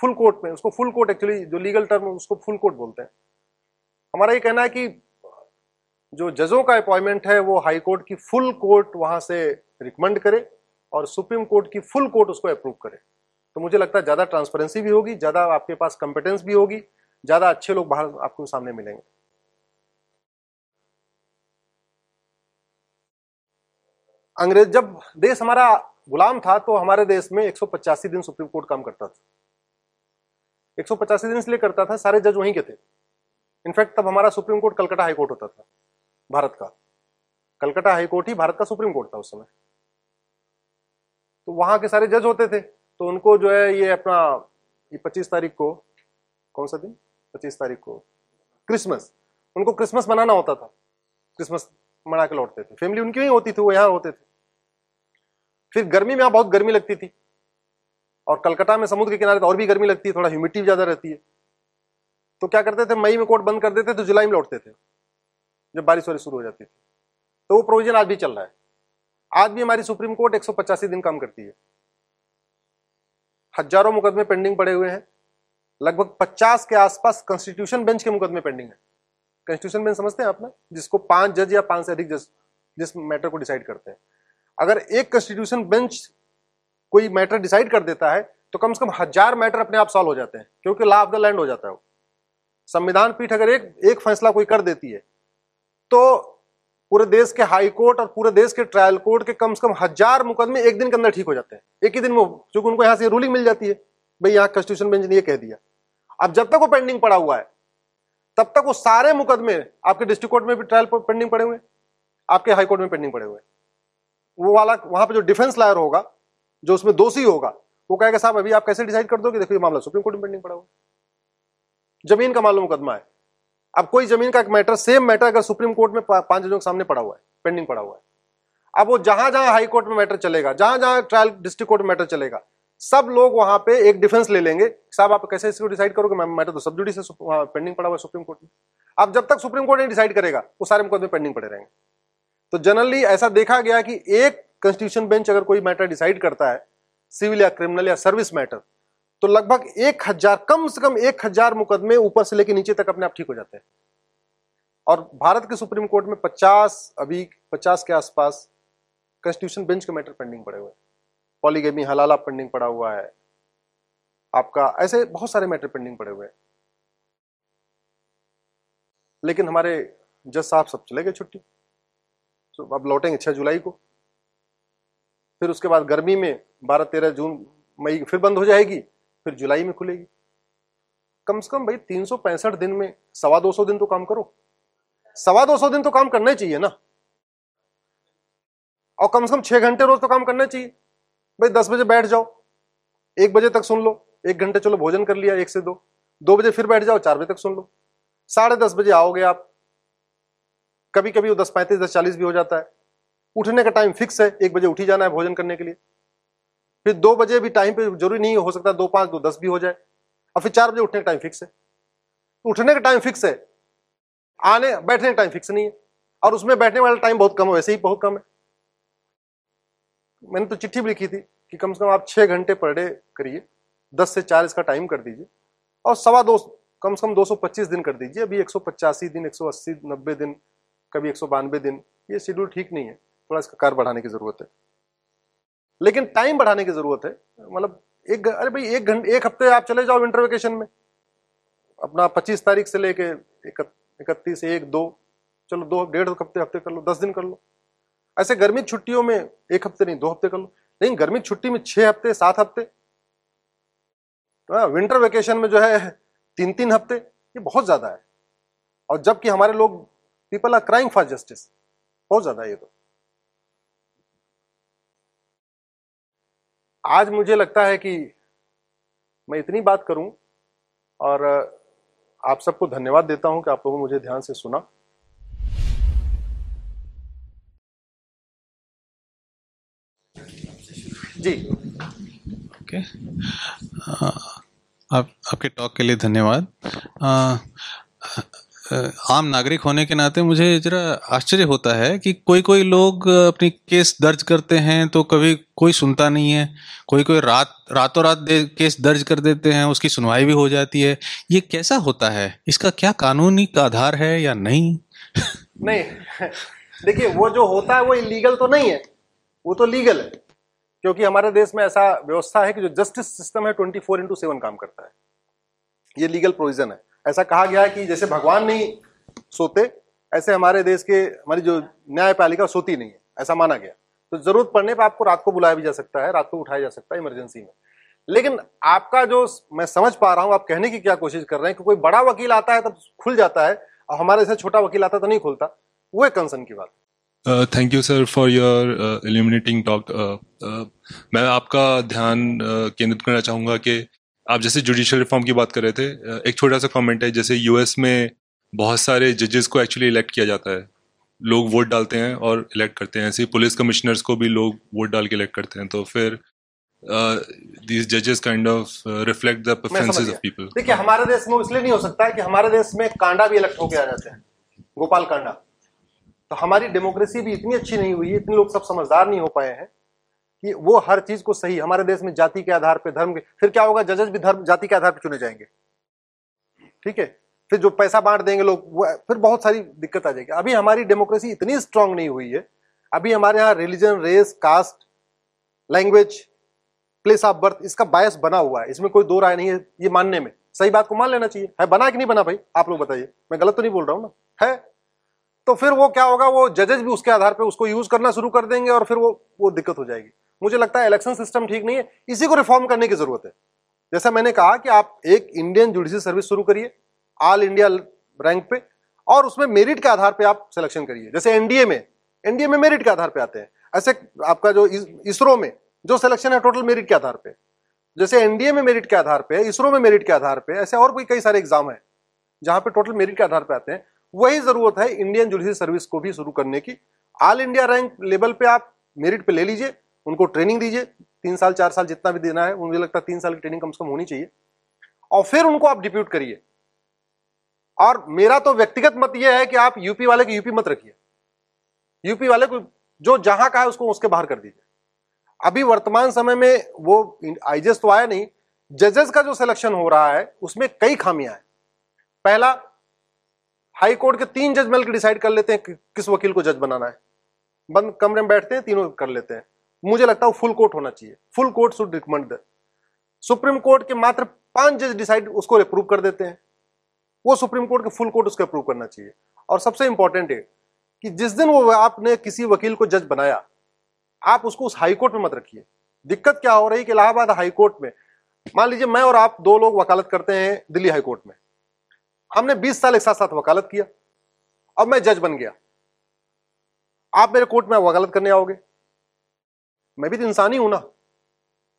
फुल कोर्ट में, उसको फुल कोर्ट एक्चुअली जो लीगल टर्म है, उसको फुल कोर्ट बोलते हैं। हमारा ये कहना है कि जो जजों का अपॉइंटमेंट है, वो हाई कोर्ट की फुल कोर्ट वहाँ से रिकमेंड करे और सुप्रीम कोर्ट की फुल कोर्ट उसको अप्रूव करे। तो मुझे लगता है ज़्यादा ट्रांसपेरेंसी भी होगी, ज़्यादा आपके पास कंपिटेंस भी होगी, ज़्यादा अच्छे लोग बाहर आपको सामने मिलेंगे। अंग्रेज़, जब देश हमारा गुलाम था तो हमारे देश में एक सौ पचासी दिन सुप्रीम कोर्ट काम करता था। एक सौ पचासी दिन इसलिए करता था, सारे जज वहीं के थे। इनफैक्ट तब हमारा supreme court Calcutta high court होता था, भारत का। कलकत्ता हाई कोर्ट ही भारत का सुप्रीम कोर्ट था उस समय। तो वहाँ के सारे जज होते थे तो उनको जो है ये अपना, ये पच्चीस तारीख को, कौन सा दिन? पच्चीस तारीख को, क्रिसमस। उनको क्रिसमस मनाना होता था। क्रिसमस मना के लौटते थे। फैमिली उनकी ही होती थी, वो यहाँ होते थे। फिर गर्मी में यहाँ बहुत गर्मी लगती थी। और कलकत्ता में समुद्र के किनारे तो और भी गर्मी लगती है, थोड़ा ह्यूमिडिटी ज़्यादा रहती है। तो क्या करते थे, मई में कोर्ट बंद कर देते तो जुलाई में लौटते थे, जब बारिश वारिश शुरू हो जाती थी। तो वो प्रोविज़न आज भी चल रहा है। आज भी हमारी सुप्रीम कोर्ट एक सौ पचासी दिन काम करती है। हज़ारों मुकदमे पेंडिंग पड़े हुए हैं। लगभग 50 के आसपास कॉन्स्टिट्यूशन बेंच के मुकदमे पेंडिंग है। कॉन्स्टिट्यूशन बेंच समझते हैं आप ना? जिसको पाँच जज या पाँच से अधिक जज जिस मैटर को डिसाइड करते हैं। अगर एक कॉन्स्टिट्यूशन बेंच कोई मैटर डिसाइड कर देता है तो कम से कम हज़ार मैटर अपने आप सॉल्व हो जाते हैं, क्योंकि लॉ ऑफ़ द लैंड हो जाता है वो। संविधान पीठ अगर एक एक फैसला कोई कर देती है तो पूरे देश के हाई कोर्ट और पूरे देश के ट्रायल कोर्ट के कम से कम हज़ार मुकदमे एक दिन के अंदर ठीक हो जाते हैं। एक ही दिन में क्योंकि उनको यहाँ से रूलिंग मिल जाती है, भाई यहाँ कॉन्स्टिट्यूशन बेंच ने ये कह दिया। अब जब तक वो पेंडिंग पड़ा हुआ है, तब तक वो सारे मुकदमे आपके डिस्ट्रिक्ट कोर्ट में भी ट्रायल पेंडिंग पड़े हुए हैं, आपके हाई कोर्ट में पेंडिंग पड़े हुए वो वाला, वहाँ पे जो डिफेंस लायर होगा, जो उसमें दोषी होगा, वो कहेगा, साहब, अभी आप कैसे डिसाइड कर दोगे? देखो, ये मामला सुप्रीम कोर्ट में पेंडिंग पड़ा हुआ ज़मीन का मालूम मुकदमा है। अब कोई ज़मीन का एक मैटर सेम मैटर अगर सुप्रीम कोर्ट में पाँच जजों के सामने पड़ा हुआ है पेंडिंग पड़ा हुआ है। अब वो जहाँ जहाँ हाई कोर्ट में मैटर चलेगा जहाँ जहाँ ट्रायल डिस्ट्रिक्ट कोर्ट में मैटर चलेगा, सब लोग वहाँ पे एक डिफेंस ले लेंगे। साहब, आप कैसे इसको डिसाइड करोगे? मैटर तो सब जुड़ी से पेंडिंग पड़ा हुआ है सुप्रीम कोर्ट में। अब जब तक सुप्रीम कोर्ट नहीं डिसाइड करेगा, वो सारे मुकदमे पेंडिंग पड़े रहेंगे। तो जनरली ऐसा देखा गया कि एक कॉन्स्टिट्यूशन बेंच अगर कोई मैटर डिसाइड करता है सिविल या क्रिमिनल या सर्विस मैटर तो लगभग एक हज़ार, कम से कम एक हज़ार मुकदमे ऊपर से लेकर नीचे तक अपने आप ठीक हो जाते हैं। और भारत के सुप्रीम कोर्ट में 50 अभी 50 के आसपास कॉन्स्टिट्यूशन बेंच के मैटर पेंडिंग पड़े हुए हैं। पॉलीगेमी हलाला पेंडिंग पड़ा हुआ है। आपका ऐसे बहुत सारे मैटर पेंडिंग पड़े हुए हैं। लेकिन हमारे जज साहब सब चले गए छुट्टी। तो अब लौटेंगे छह जुलाई को। फिर उसके बाद गर्मी में बारह, तेरह जून, मई फिर बंद हो जाएगी, फिर जुलाई में खुलेगी। कम से कम भाई तीन सौ पैंसठ दिन में सवा दो सौ दिन तो काम करो। सवा दो सौ दिन तो काम करना चाहिए ना। और कम से कम छह घंटे रोज तो काम करना चाहिए। भाई दस बजे बैठ जाओ, एक बजे तक सुन लो, एक घंटे चलो भोजन कर लिया, एक से दो। दो बजे फिर बैठ जाओ, चार बजे तक सुन लो। साढ़े दस बजे आओगे आप कभी कभी वो दस पैंतीस, दस चालीस भी हो जाता है। उठने का टाइम फिक्स है, एक बजे उठी जाना है भोजन करने के लिए। फिर दो बजे भी टाइम पे ज़रूरी नहीं हो सकता, दो पाँच, दो दस भी हो जाए। और फिर चार बजे उठने का टाइम फिक्स है। तो उठने का टाइम फिक्स है। आने, बैठने का टाइम फिक्स नहीं है। और उसमें बैठने वाला टाइम बहुत कम है, वैसे ही बहुत कम है। मैंने तो चिट्ठी भी लिखी थी कि कम से कम आप छह घंटे पर डे करिए। दस से चार इसका टाइम कर दीजिए। और सवा दो, कम से कम 225 दिन कर दीजिए। अभी एक सौ पचासी दिन 180 90 दिन कभी एक सौ बानवे दिन, ये शेड्यूल ठीक नहीं है। थोड़ा इसका कार बढ़ाने की ज़रूरत है। लेकिन टाइम बढ़ाने की ज़रूरत है। मतलब एक अरे भाई, एक घंटे एक हफ़्ते आप चले जाओ विंटर वेकेशन में। अपना 25 तारीख से लेके इकतीस, एक, दो, चलो दो, डेढ़ हफ़्ते हफ़्ते कर लो, दस दिन कर लो। ऐसे गर्मी छुट्टियों में एक हफ़्ते नहीं, दो हफ़्ते कर लो। लेकिन गर्मी छुट्टी में छह हफ़्ते, सात हफ़्ते तो विंटर वेकेशन में जो है तीन तीन हफ़्ते, ये बहुत ज़्यादा है। और जबकि हमारे लोग people are crying for justice बहुत ज़्यादा ये तो। आज मुझे लगता है कि मैं इतनी बात करूँ और आप सबको धन्यवाद देता हूँ कि आप लोगों ने मुझे ध्यान से सुना। जी। ओके। okay. आप, आपके टॉक के लिए धन्यवाद। आम नागरिक होने के नाते मुझे जरा आश्चर्य होता है कि कोई कोई लोग अपनी केस दर्ज करते हैं तो कभी कोई सुनता नहीं है कोई कोई रात रातों रात केस दर्ज कर देते हैं, उसकी सुनवाई भी हो जाती है। ये कैसा होता है? इसका क्या कानूनी का आधार है या नहीं? नहीं, देखिए, वो जो होता है वो इलीगल तो नहीं है, वो तो लीगल है, क्योंकि हमारे देश में ऐसा व्यवस्था है कि जो जस्टिस सिस्टम है ट्वेंटी फोर इंटू सेवन काम करता है। ये लीगल प्रोविज़न है। ऐसा कहा गया है कि जैसे भगवान नहीं सोते ऐसे हमारे देश के हमारी जो न्यायपालिका सोती नहीं है ऐसा माना गया। तो ज़रूरत पड़ने पर आपको रात को बुलाया भी जा सकता है रात को उठाया जा सकता है इमरजेंसी में। लेकिन आपका जो मैं समझ पा रहा हूँ आप कहने की क्या कोशिश कर रहे हैं कि कोई बड़ा वकील आता है तब खुल जाता है और हमारे से छोटा वकील आता तो नहीं खुलता। वो एक कंसर्न की बात। Thank you sir for your illuminating talk मैं आपका ध्यान uh, केंद्रित करना चाहूँगा कि आप जैसे जुडिशियल रिफॉर्म की बात कर रहे थे एक छोटा सा कमेंट है जैसे यूएस में बहुत सारे जजेस को एक्चुअली इलेक्ट किया जाता है। लोग वोट डालते हैं और इलेक्ट करते हैं। ऐसे पुलिस कमिश्नर्स को भी लोग वोट डाल के इलेक्ट करते हैं। तो फिर दीज जजेस kind of reflect the preferences of people देखिए हमारे देश में इसलिए नहीं हो सकता है कि हमारे देश में कांडा भी इलेक्ट होके आ जाते हैं। गोपाल कांडा। तो हमारी डेमोक्रेसी भी इतनी अच्छी नहीं हुई है इतने लोग सब समझदार नहीं हो पाए हैं। कि वो हर चीज़ को सही, हमारे देश में जाति के आधार पे, धर्म के, फिर क्या होगा? जजेस भी धर्म, जाति के आधार पर चुने जाएँगे। ठीक है? फिर जो पैसा बांट देंगे लोग, वो, फिर बहुत सारी दिक्कत आ जाएगी। अभी हमारी डेमोक्रेसी इतनी स्ट्रांग नहीं हुई है। अभी हमारे यहाँ religion race caste language place of birth इसका बायस बना हुआ है। इसमें कोई दो राय नहीं है ये मानने में। सही बात को मान लेना चाहिए। है, बना कि नहीं बना भाई? आप लोग बताइए। मैं गलत तो नहीं बोल रहा हूँ ना? है? तो फिर वो क्या होगा, वो जजेस भी उसके आधार पर उसको यूज़ करना शुरू कर देंगे और फिर वो वो दिक्कत हो जाएगी। मुझे लगता है इलेक्शन सिस्टम ठीक नहीं है, इसी को रिफॉर्म करने की ज़रूरत है। जैसा मैंने कहा कि आप एक इंडियन जुडिशियल सर्विस शुरू करिए ऑल इंडिया रैंक पे, और उसमें मेरिट के आधार पे आप सिलेक्शन करिए। जैसे एनडीए में एनडीए में मेरिट के आधार पे आते हैं। ऐसे आपका जो इसरो में, जो सिलेक्शन है टोटल मेरिट के आधार पे। जैसे एनडीए में मेरिट के आधार पे, इसरो में मेरिट के आधार पे, ऐसे और भी कई सारे एग्ज़ाम है, जहाँ पे टोटल मेरिट के आधार पर आते हैं। वही ज़रूरत है इंडियन जुडिशल सर्विस को भी शुरू करने की। ऑल इंडिया रैंक लेवल पे आप मेरिट पे ले लीजिए, उनको ट्रेनिंग दीजिए। तीन साल, चार साल जितना भी देना है, मुझे लगता है तीन साल की ट्रेनिंग कम से कम होनी चाहिए। और फिर उनको आप डिप्यूट करिए। और मेरा तो व्यक्तिगत मत यह है कि आप यूपी वाले को यूपी मत रखिए। यूपी वाले को जो जहाँ का है उसको उसके बाहर कर दीजिए। अभी वर्तमान समय में वो आईजेस तो आया नहीं जजेस का जो सिलेक्शन हो रहा है, उसमें कई खामियाँ हैं। पहला हाई कोर्ट के तीन जज मिलकर डिसाइड कर लेते हैं कि किस वकील को जज बनाना है। बंद कमरे में बैठते हैं, तीनों कर लेते हैं। मुझे लगता है फुल कोर्ट होना चाहिए। Full court should recommend the. Supreme court के मात्र पाँच जज डिसाइड उसको अप्रूव कर देते हैं। वो सुप्रीम कोर्ट के फुल कोर्ट उसको अप्रूव करना चाहिए। और सबसे इंपॉर्टेंट है कि जिस दिन वो आपने किसी वकील को जज बनाया, आप उसको उस हाई कोर्ट में मत रखिए। दिक्कत क्या हो रही है कि इलाहाबाद हाई कोर्ट में, मान लीजिए मैं और आप दो लोग वकालत करते हैं दिल्ली हाई कोर्ट में। हमने 20 साल एक साथ साथ वकालत किया। अब मैं जज बन गया। आप मेरे कोर्ट में वकालत करने आओगे? मैं भी तो इंसान ही हूँ ना।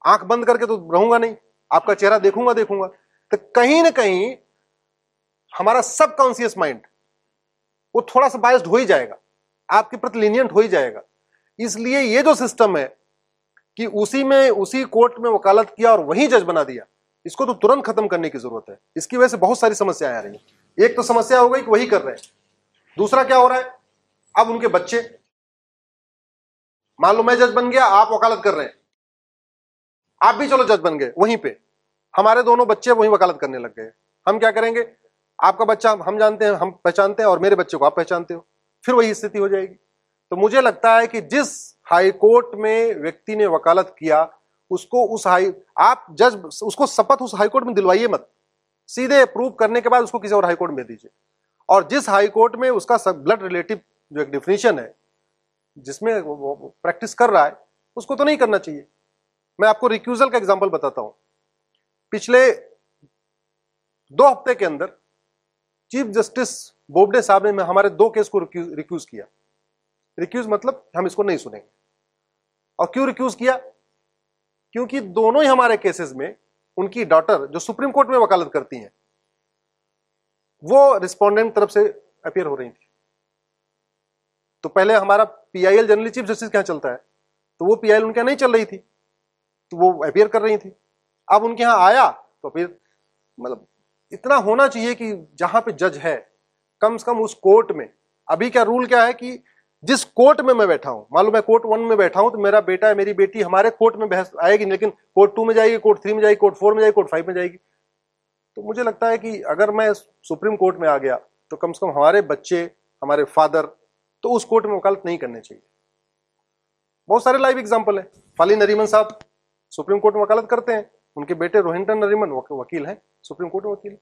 आँख बंद करके तो रहूँगा नहीं। आपका चेहरा देखूँगा देखूँगा। तो कहीं ना कहीं हमारा सब कॉन्सियस माइंड, वो थोड़ा सा बायस्ड हो ही जाएगा। आपके प्रति लीनियंट हो ही जाएगा। इसलिए ये जो सिस्टम है कि उसी में, उसी कोर्ट में वकालत किया और वहीं जज बना दिया इसको तो तुरंत खत्म करने की ज़रूरत है। इसकी वजह से बहुत सारी समस्याएँ आ रही हैं। एक तो समस्या हो गई कि वही कर रहे हैं। दूसरा क्या हो रहा है? अब उनके बच्चे। मान लो मैं जज बन गया, आप वकालत कर रहे हैं। आप भी चलो जज बन गए, वहीं पे। हमारे दोनों बच्चे वहीं वकालत करने लग गए। हम क्या करेंगे? आपका बच्चा, हम जानते हैं, हम पहचानते हैं और मेरे बच्चे को आप पहचानते हो। फिर वही स्थिति हो जाएगी। तो मुझे लगता है कि जिस हाई कोर्ट में व्यक्ति ने वकालत किया उसको उस हाई, आप जज, उसको शपथ उस हाईकोर्ट में दिलवाइए मत। सीधे अप्रूव करने के बाद उसको किसी और हाईकोर्ट में दीजिए। और जिस हाईकोर्ट में उसका ब्लड रिलेटिव जो एक डिफिनेशन है, जिसमें प्रैक्टिस कर रहा है, उसको तो नहीं करना चाहिए। मैं आपको रिक्यूजल का एग्ज़ाम्पल बताता हूँ। पिछले दो हफ़्ते के अंदर चीफ जस्टिस बोबडे साहब ने हमारे दो केस को रिक्यूज किया। रिक्यूज मतलब हम इसको नहीं सुनेंगे। और क्यों रिक्यूज किया? क्योंकि दोनों ही हमारे केसेस में उनकी डॉटर जो सुप्रीम कोर्ट में वकालत करती हैं, वो रिस्पोंडेंट तरफ़ से अपियर हो रही थी। तो पहले हमारा पीआईएल जनरली चीफ जस्टिस क्या चलता है तो वो पीआईएल उनके नहीं चल रही थी तो वो अपियर कर रही थी। अब उनके यहाँ आया तो फिर मतलब इतना होना चाहिए कि जहाँ पे जज है, कम से कम उस कोर्ट में। अभी क्या रूल क्या है कि जिस कोर्ट में मैं बैठा हूँ, मान लो मैं कोर्ट वन में बैठा हूँ तो मेरा बेटा है, मेरी बेटी हमारे कोर्ट में बहस आएगी, लेकिन कोर्ट टू में जाएगी, कोर्ट थ्री में जाएगी, कोर्ट फोर में जाएगी, कोर्ट फाइव में जाएगी। तो मुझे लगता है कि अगर मैं सुप्रीम कोर्ट में आ गया तो कम से कम हमारे बच्चे, हमारे फादर तो उस कोर्ट में वकालत नहीं करने चाहिए। बहुत सारे लाइव एग्ज़ाम्पल है। फाली नरीमन साहब, सुप्रीम कोर्ट में वकालत करते हैं। उनके बेटे रोहिंटन नरीमन वकील हैं। सुप्रीम कोर्ट में वकील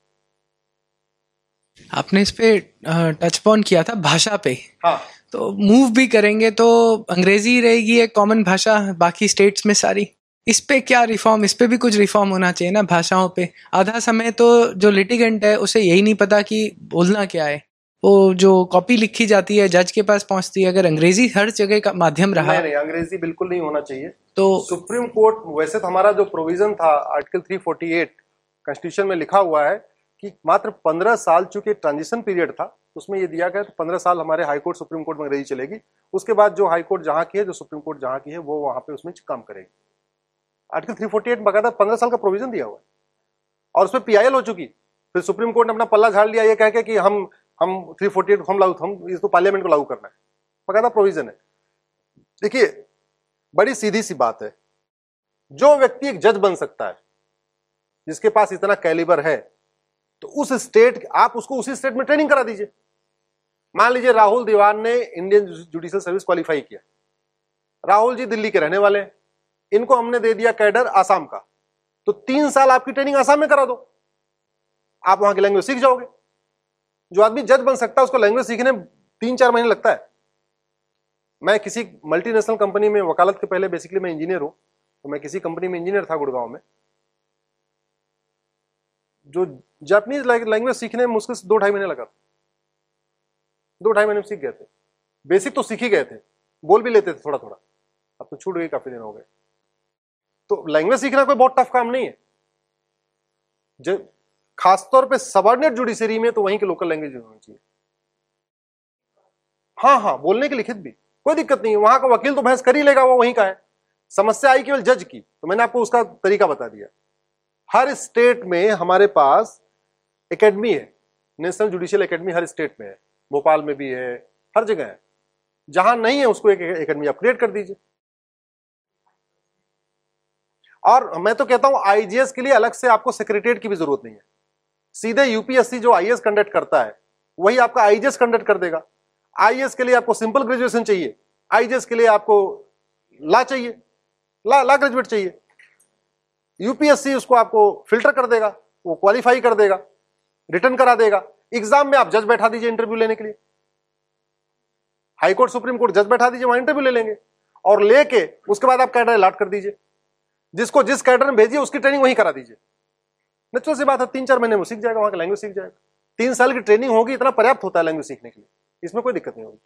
आपने इस पे टच पॉन किया था भाषा पे। हाँ। तो मूव भी करेंगे तो अंग्रेज़ी रहेगी एक कॉमन भाषा बाकी स्टेट्स में सारी। इस पे क्या रिफॉर्म इस पे भी कुछ रिफॉर्म होना चाहिए ना भाषाओं पे। आधा समय तो जो लिटिगेंट है उसे यही नहीं पता कि बोलना क्या है। वो जो कॉपी लिखी जाती है जज के पास पहुँचती है अगर अंग्रेज़ी हर जगह का माध्यम रहा। नहीं नहीं अंग्रेज़ी बिल्कुल नहीं होना चाहिए। तो सुप्रीम कोर्ट वैसे तो हमारा जो प्रोविज़न था आर्टिकल 348 कॉन्स्टिट्यूशन में लिखा हुआ है कि मात्र पंद्रह साल चूँकि ट्रांजिशन पीरियड था, उसमें ये दिया गया तो पंद्रह साल हमारे हाई कोर्ट सुप्रीम कोर्ट में अंग्रेज़ी चलेगी। उसके बाद जो हाई कोर्ट जहाँ की है, जो सुप्रीम कोर्ट जहाँ की है, वो वहाँ पे उसमें काम करेगी। आर्टिकल थ्री फोर्टी एट बकायदा पंद्रह साल का प्रोविज़न दिया हुआ है। और उसमें पीआईएल हो चुकी। फिर सुप्रीम कोर्ट ने अपना पल्ला झाड़ लिया, ये कह के कि हम हम थ्री फोर्टी एट हम लागू, हम इसको पार्लियामेंट को लागू करना है। बकायदा प्रोविज़न है। देखिए, बड़ी सीधी सी बात है। जो व्यक्ति एक जज बन सकता है, जिसके पास इतना कैलिबर है तो उस स्टेट, आप उसको उसी स्टेट में ट्रेनिंग करा दीजिए। मान लीजिए राहुल दीवान ने इंडियन जुडिशियल सर्विस क्वालिफाई किया। राहुल जी दिल्ली के रहने वाले हैं। इनको हमने दे दिया कैडर आसाम का। तो तीन साल आपकी ट्रेनिंग आसाम में करा दो। आप वहाँ की लैंग्वेज सीख जाओगे। जो आदमी जज बन सकता है, उसको लैंग्वेज सीखने तीन चार महीने लगता है। मैं किसी मल्टीनेशनल कंपनी में वकालत के पहले बेसिकली मैं इंजीनियर हूँ। तो मैं किसी कंपनी में इंजीनियर था गुड़गांव में। जो जापानीज लैंग्वेज सीखने में मुश्किल से दो ढाई महीने लगा था। दो ढाई महीने में सीख गए थे। बेसिक तो सीख ही गए थे। बोल भी लेते थे थोड़ा थोड़ा अब तो छूट गई, काफ़ी दिन हो गए। तो लैंग्वेज सीखना कोई बहुत टफ काम नहीं है। जब खासतौर पे सबॉर्डिनेट जुडिशरी में तो वहीं के लोकल लैंग्वेज होनी चाहिए। हाँ हाँ बोलने की लिखित भी। कोई दिक्कत नहीं है। वहाँ का वकील तो बहस कर ही लेगा, वो वहीं का है। समस्या आई केवल जज की। तो मैंने आपको उसका तरीका बता दिया। हर स्टेट में हमारे पास एकेडमी है, नेशनल जुडिशियल एकेडमी हर स्टेट में है, भोपाल में भी है, हर जगह है। जहाँ नहीं है उसको एक एकेडमी क्रिएट कर दीजिए। और मैं तो कहता हूँ आईजीएस के लिए अलग से आपको सेक्रेटरीट की भी ज़रूरत नहीं है। सीधे यूपीएससी जो आईएएस कंडक्ट करता है, वही आपका आईजीएस कंडक्ट कर देगा। आईएएस के लिए आपको सिंपल ग्रेजुएशन चाहिए। आईजीएस के लिए आपको ला चाहिए। ला ला ग्रेजुएट चाहिए। यूपीएससी उसको आपको फ़िल्टर कर देगा, वो क्वालिफाई कर देगा रिटर्न करा देगा। एग्ज़ाम में आप जज बैठा दीजिए इंटरव्यू लेने के लिए। हाईकोर्ट सुप्रीम कोर्ट जज बैठा दीजिए, वहाँ इंटरव्यू ले लेंगे। और लेके उसके बाद आप कैडर अलाट कर दीजिए। जिसको जिस कैडर में भेजिए उसकी ट्रेनिंग वहीं करा दीजिए। नेचुरल सी बात है, तीन चार महीने में सीख जाएगा, वहाँ का लैंग्वेज सीख जाएगा। तीन साल की ट्रेनिंग होगी, इतना पर्याप्त होता है लैंग्वेज सीखने के लिए। इसमें कोई दिक्कत नहीं होगी।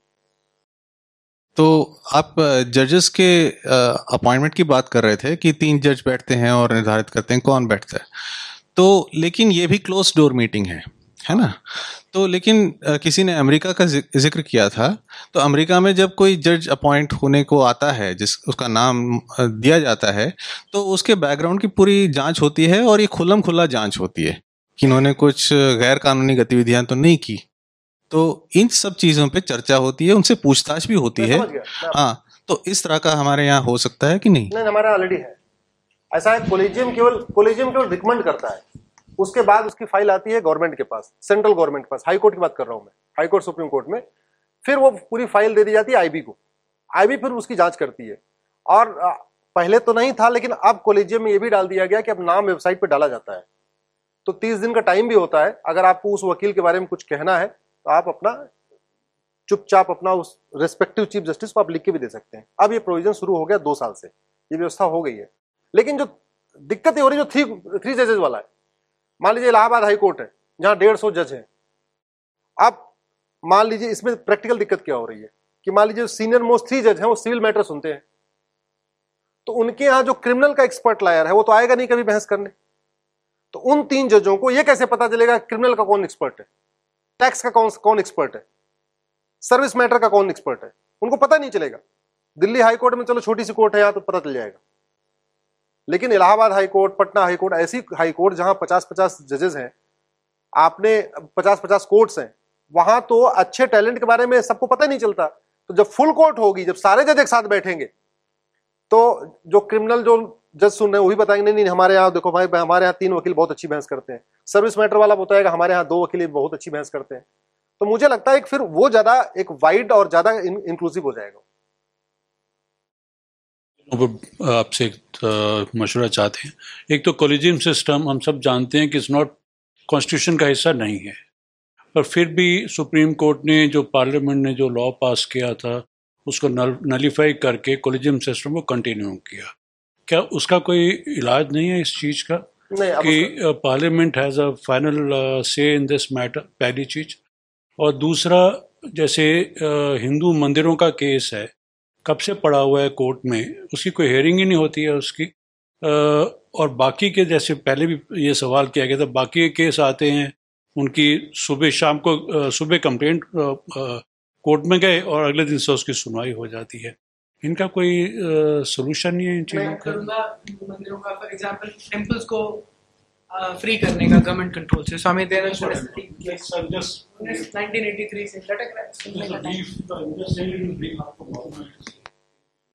तो आप जजेस के अपॉइंटमेंट की बात कर रहे थे कि तीन जज बैठते हैं और निर्धारित करते हैं कौन बैठता है। तो लेकिन ये भी क्लोज डोर मीटिंग है है ना? तो लेकिन किसी ने अमेरिका का ज़िक्र किया था तो अमेरिका में जब कोई जज अपॉइंट होने को आता है, जिस, उसका नाम दिया जाता है तो उसके बैकग्राउंड की पूरी जाँच होती है और ये खुल्लम खुला जाँच होती है कि इन्होंने कुछ गैर कानूनी गतिविधियाँ तो नहीं की। तो इन सब चीज़ों पे चर्चा होती है उनसे पूछताछ भी होती है। हाँ तो इस तरह का हमारे यहाँ हो सकता है कि नहीं? नहीं हमारे ऑलरेडी है। ऐसा है कोलेजियम केवल कोलेजियम केवल रिकमेंड करता है। उसके बाद उसकी फ़ाइल आती है गवर्नमेंट के पास सेंट्रल गवर्नमेंट के पास। हाई कोर्ट की बात कर रहा हूँ मैं। हाई कोर्ट सुप्रीम कोर्ट में। फिर वो पूरी फ़ाइल दे दी जाती है आईबी को। आईबी फिर उसकी जाँच करती है। और पहले तो नहीं था लेकिन अब कोलेजियम में ये भी डाल दिया गया कि अब नाम वेबसाइट पे डाला जाता है। तो तीस दिन का टाइम भी होता है। अगर आपको उस वकील के बारे में कुछ कहना है तो आप अपना चुपचाप अपना उस रेस्पेक्टिव चीफ जस्टिस को आप लिख के भी दे सकते हैं। अब ये प्रोविज़न शुरू हो गया दो साल से। ये व्यवस्था हो गई है। लेकिन जो दिक्कत हो रही जो थ्री थ्री जजेज वाला है। मान लीजिए इलाहाबाद हाई कोर्ट है, जहाँ डेढ़ सौ जज है। आप मान लीजिए इसमें प्रैक्टिकल दिक्कत क्या हो रही है? कि मान लीजिए सीनियर मोस्ट थ्री जज हैं, वो सिविल मैटर सुनते हैं। तो उनके यहाँ जो क्रिमिनल का एक्सपर्ट लायर है, वो तो आएगा नहीं कभी बहस करने। तो उन तीन जजों को ये कैसे पता चलेगा क्रिमिनल का कौन एक्सपर्ट है? टैक्स का कौन कौन एक्सपर्ट है? सर्विस मैटर का कौन एक्सपर्ट है? उनको पता नहीं चलेगा। दिल्ली हाई कोर्ट में चलो, छोटी सी कोर्ट है, यहाँ तो पता चल जाएगा। लेकिन Allahabad high court Patna high court ऐसी हाई कोर्ट जहाँ पचास पचास जजेस हैं, आपने पचास पचास कोर्ट्स हैं, वहाँ तो अच्छे टैलेंट के बारे में सबको पता नहीं चलता। तो जब फुल कोर्ट होगी, जब सारे जज एक साथ बैठेंगे तो जो क्रिमिनल जो जज सुन रहे हैं, वही बताएँगे, नहीं नहीं, हमारे यहाँ देखो भाई, हमारे यहाँ तीन वकील बहुत अच्छी बहस करते हैं। सर्विस मैटर वाला बताएगा हमारे यहाँ दो वकील बहुत अच्छी बहस करते हैं। तो मुझे लगता है कि फिर वो ज़्यादा एक वाइड और ज़्यादा इंक्लूसिव हो जाएगा। आपसे एक मशुरा चाहते हैं। एक तो कॉलेजियम सिस्टम हम सब जानते हैं कि इट्स नॉट कॉन्स्टिट्यूशन का हिस्सा नहीं है। पर फिर भी सुप्रीम कोर्ट ने जो पार्लियामेंट ने जो लॉ पास किया था, उसको नल नलीफाई करके कॉलेजियम सिस्टम को कंटिन्यू किया। क्या उसका कोई इलाज नहीं है इस चीज़ का? कि पार्लियामेंट हैज़ अ फाइनल से इन दिस मैटर पहली चीज़। और दूसरा जैसे हिंदू मंदिरों का केस है कब से पड़ा हुआ है कोर्ट में उसकी कोई हेयरिंग ही नहीं होती है उसकी। और बाकी के जैसे पहले भी ये सवाल किया गया था बाकी के केस आते हैं उनकी सुबह शाम को सुबह कंप्लेंट कोर्ट में गए और अगले दिन से उसकी सुनवाई हो जाती है। इनका कोई सोल्यूशन नहीं है इन चीज़ों का? मंदिरों का फॉर एग्जांपल टेंपल्स को फ्री करने का गवर्नमेंट कंट्रोल से। स्वामी दयानंद 1983 से लटक रहा है।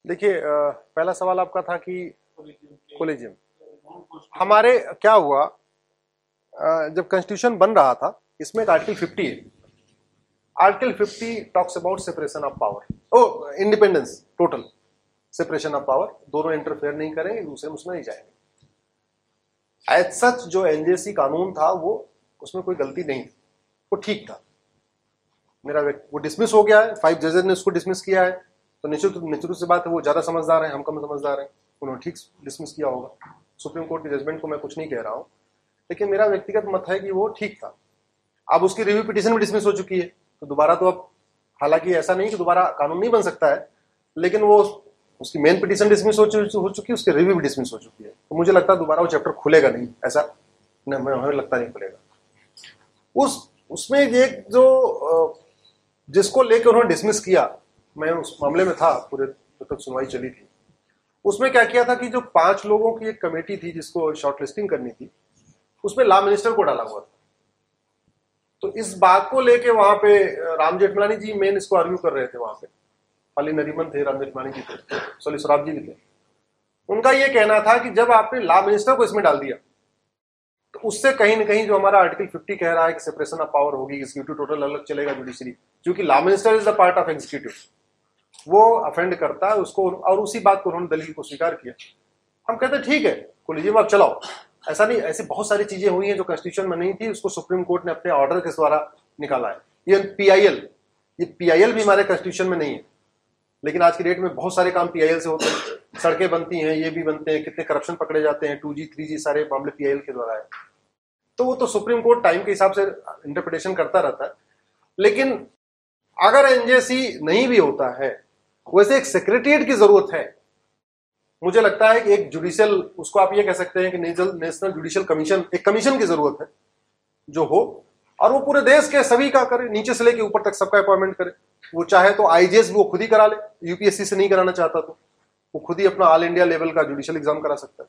देखिए पहला सवाल आपका था कि कोलेजियम हमारे क्या हुआ? जब कॉन्स्टिट्यूशन बन रहा था इसमें एक आर्टिकल 50 है। Article 50 talks about separation of power O independence total separation of power दोनों इंटरफेयर नहीं करेंगे दूसरे उसमें नहीं जाएँगे। एज सच जो एनजेसी कानून था, वो उसमें कोई गलती नहीं थी। वो ठीक था। मेरा वो डिसमिस हो गया है। फाइव जजेस ने उसको डिसमिस किया है। तो निश्चित निश्चित से बात है, वो ज़्यादा समझदार है, हम कम समझदार हैं। उन्होंने ठीक डिसमिस किया होगा। सुप्रीम कोर्ट के जजमेंट को मैं कुछ नहीं कह रहा हूँ। लेकिन मेरा व्यक्तिगत मत है कि वो ठीक था। अब उसकी रिव्यू पिटिशन भी डिसमिस हो चुकी है। तो दोबारा तो अब, हालाँकि ऐसा नहीं कि दोबारा कानून नहीं बन सकता है, लेकिन वो उसकी मेन पिटिशन डिसमिस हो चुकी है, उसकी रिव्यू भी डिसमिस हो चुकी है। तो मुझे लगता है दोबारा वो चैप्टर खुलेगा नहीं, ऐसा हमें लगता नहीं खुलेगा। उस, उसमें एक जो जिसको लेकर उन्होंने डिसमिस किया, मैं उस मामले में था, पूरे जब तक सुनवाई चली थी, उसमें क्या किया था कि जो पाँच लोगों की एक कमेटी थी जिसको शॉर्ट लिस्टिंग करनी थी, उसमें लॉ मिनिस्टर को डाला हुआ था। तो इस बात को लेके वहाँ पे राम जेठमलानी जी मेन इसको आर्ग्यू कर रहे थे वहाँ पे। अली नरीमन थे, राम जेठमलानी जी थे सोली सराब जी थे। उनका ये कहना था कि जब आपने लॉ मिनिस्टर को इसमें डाल दिया तो उससे कहीं ना कहीं जो हमारा आर्टिकल 50 कह रहा है कि सेपरेशन ऑफ़ पावर होगी एग्जीक्यूटिव टोटल अलग चलेगा जुडिशरी क्योंकि law minister is the part of executive वो अफेंड करता है उसको और उसी बात को उन्होंने दलील को स्वीकार किया। हम कहते ठीक है कोलिजियम आप चलाओ। ऐसा नहीं, ऐसी बहुत सारी चीज़ें हुई हैं जो कॉन्स्टिट्यूशन में नहीं थी, उसको सुप्रीम कोर्ट ने अपने ऑर्डर के द्वारा निकाला है। ये पीआईएल ये पीआईएल भी हमारे कॉन्स्टिट्यूशन में नहीं है। लेकिन आज की डेट में बहुत सारे काम पीआईएल से होते हैं। सड़कें बनती हैं, ये भी बनते हैं, कितने करप्शन पकड़े जाते हैं टू जी थ्री जी सारे मामले पीआईएल के द्वारा है। तो वो तो सुप्रीम कोर्ट टाइम के हिसाब से इंटरप्रिटेशन करता रहता है। लेकिन अगर एनजेसी नहीं भी होता है, वैसे एक सेक्रेटरिएट की ज़रूरत है। मुझे लगता है कि एक जुडिशियल उसको आप ये कह सकते हैं कि नेशनल जुडिशियल कमीशन एक कमीशन की ज़रूरत है, जो हो, और वो पूरे देश के सभी का करे, नीचे से लेके ऊपर तक सबका अपॉइंटमेंट करे। वो चाहे तो आईजेएस वो खुद ही करा ले यूपीएससी से नहीं कराना चाहता तो। वो खुद ही अपना ऑल इंडिया लेवल का जुडिशियल एग्ज़ाम करा सकता है।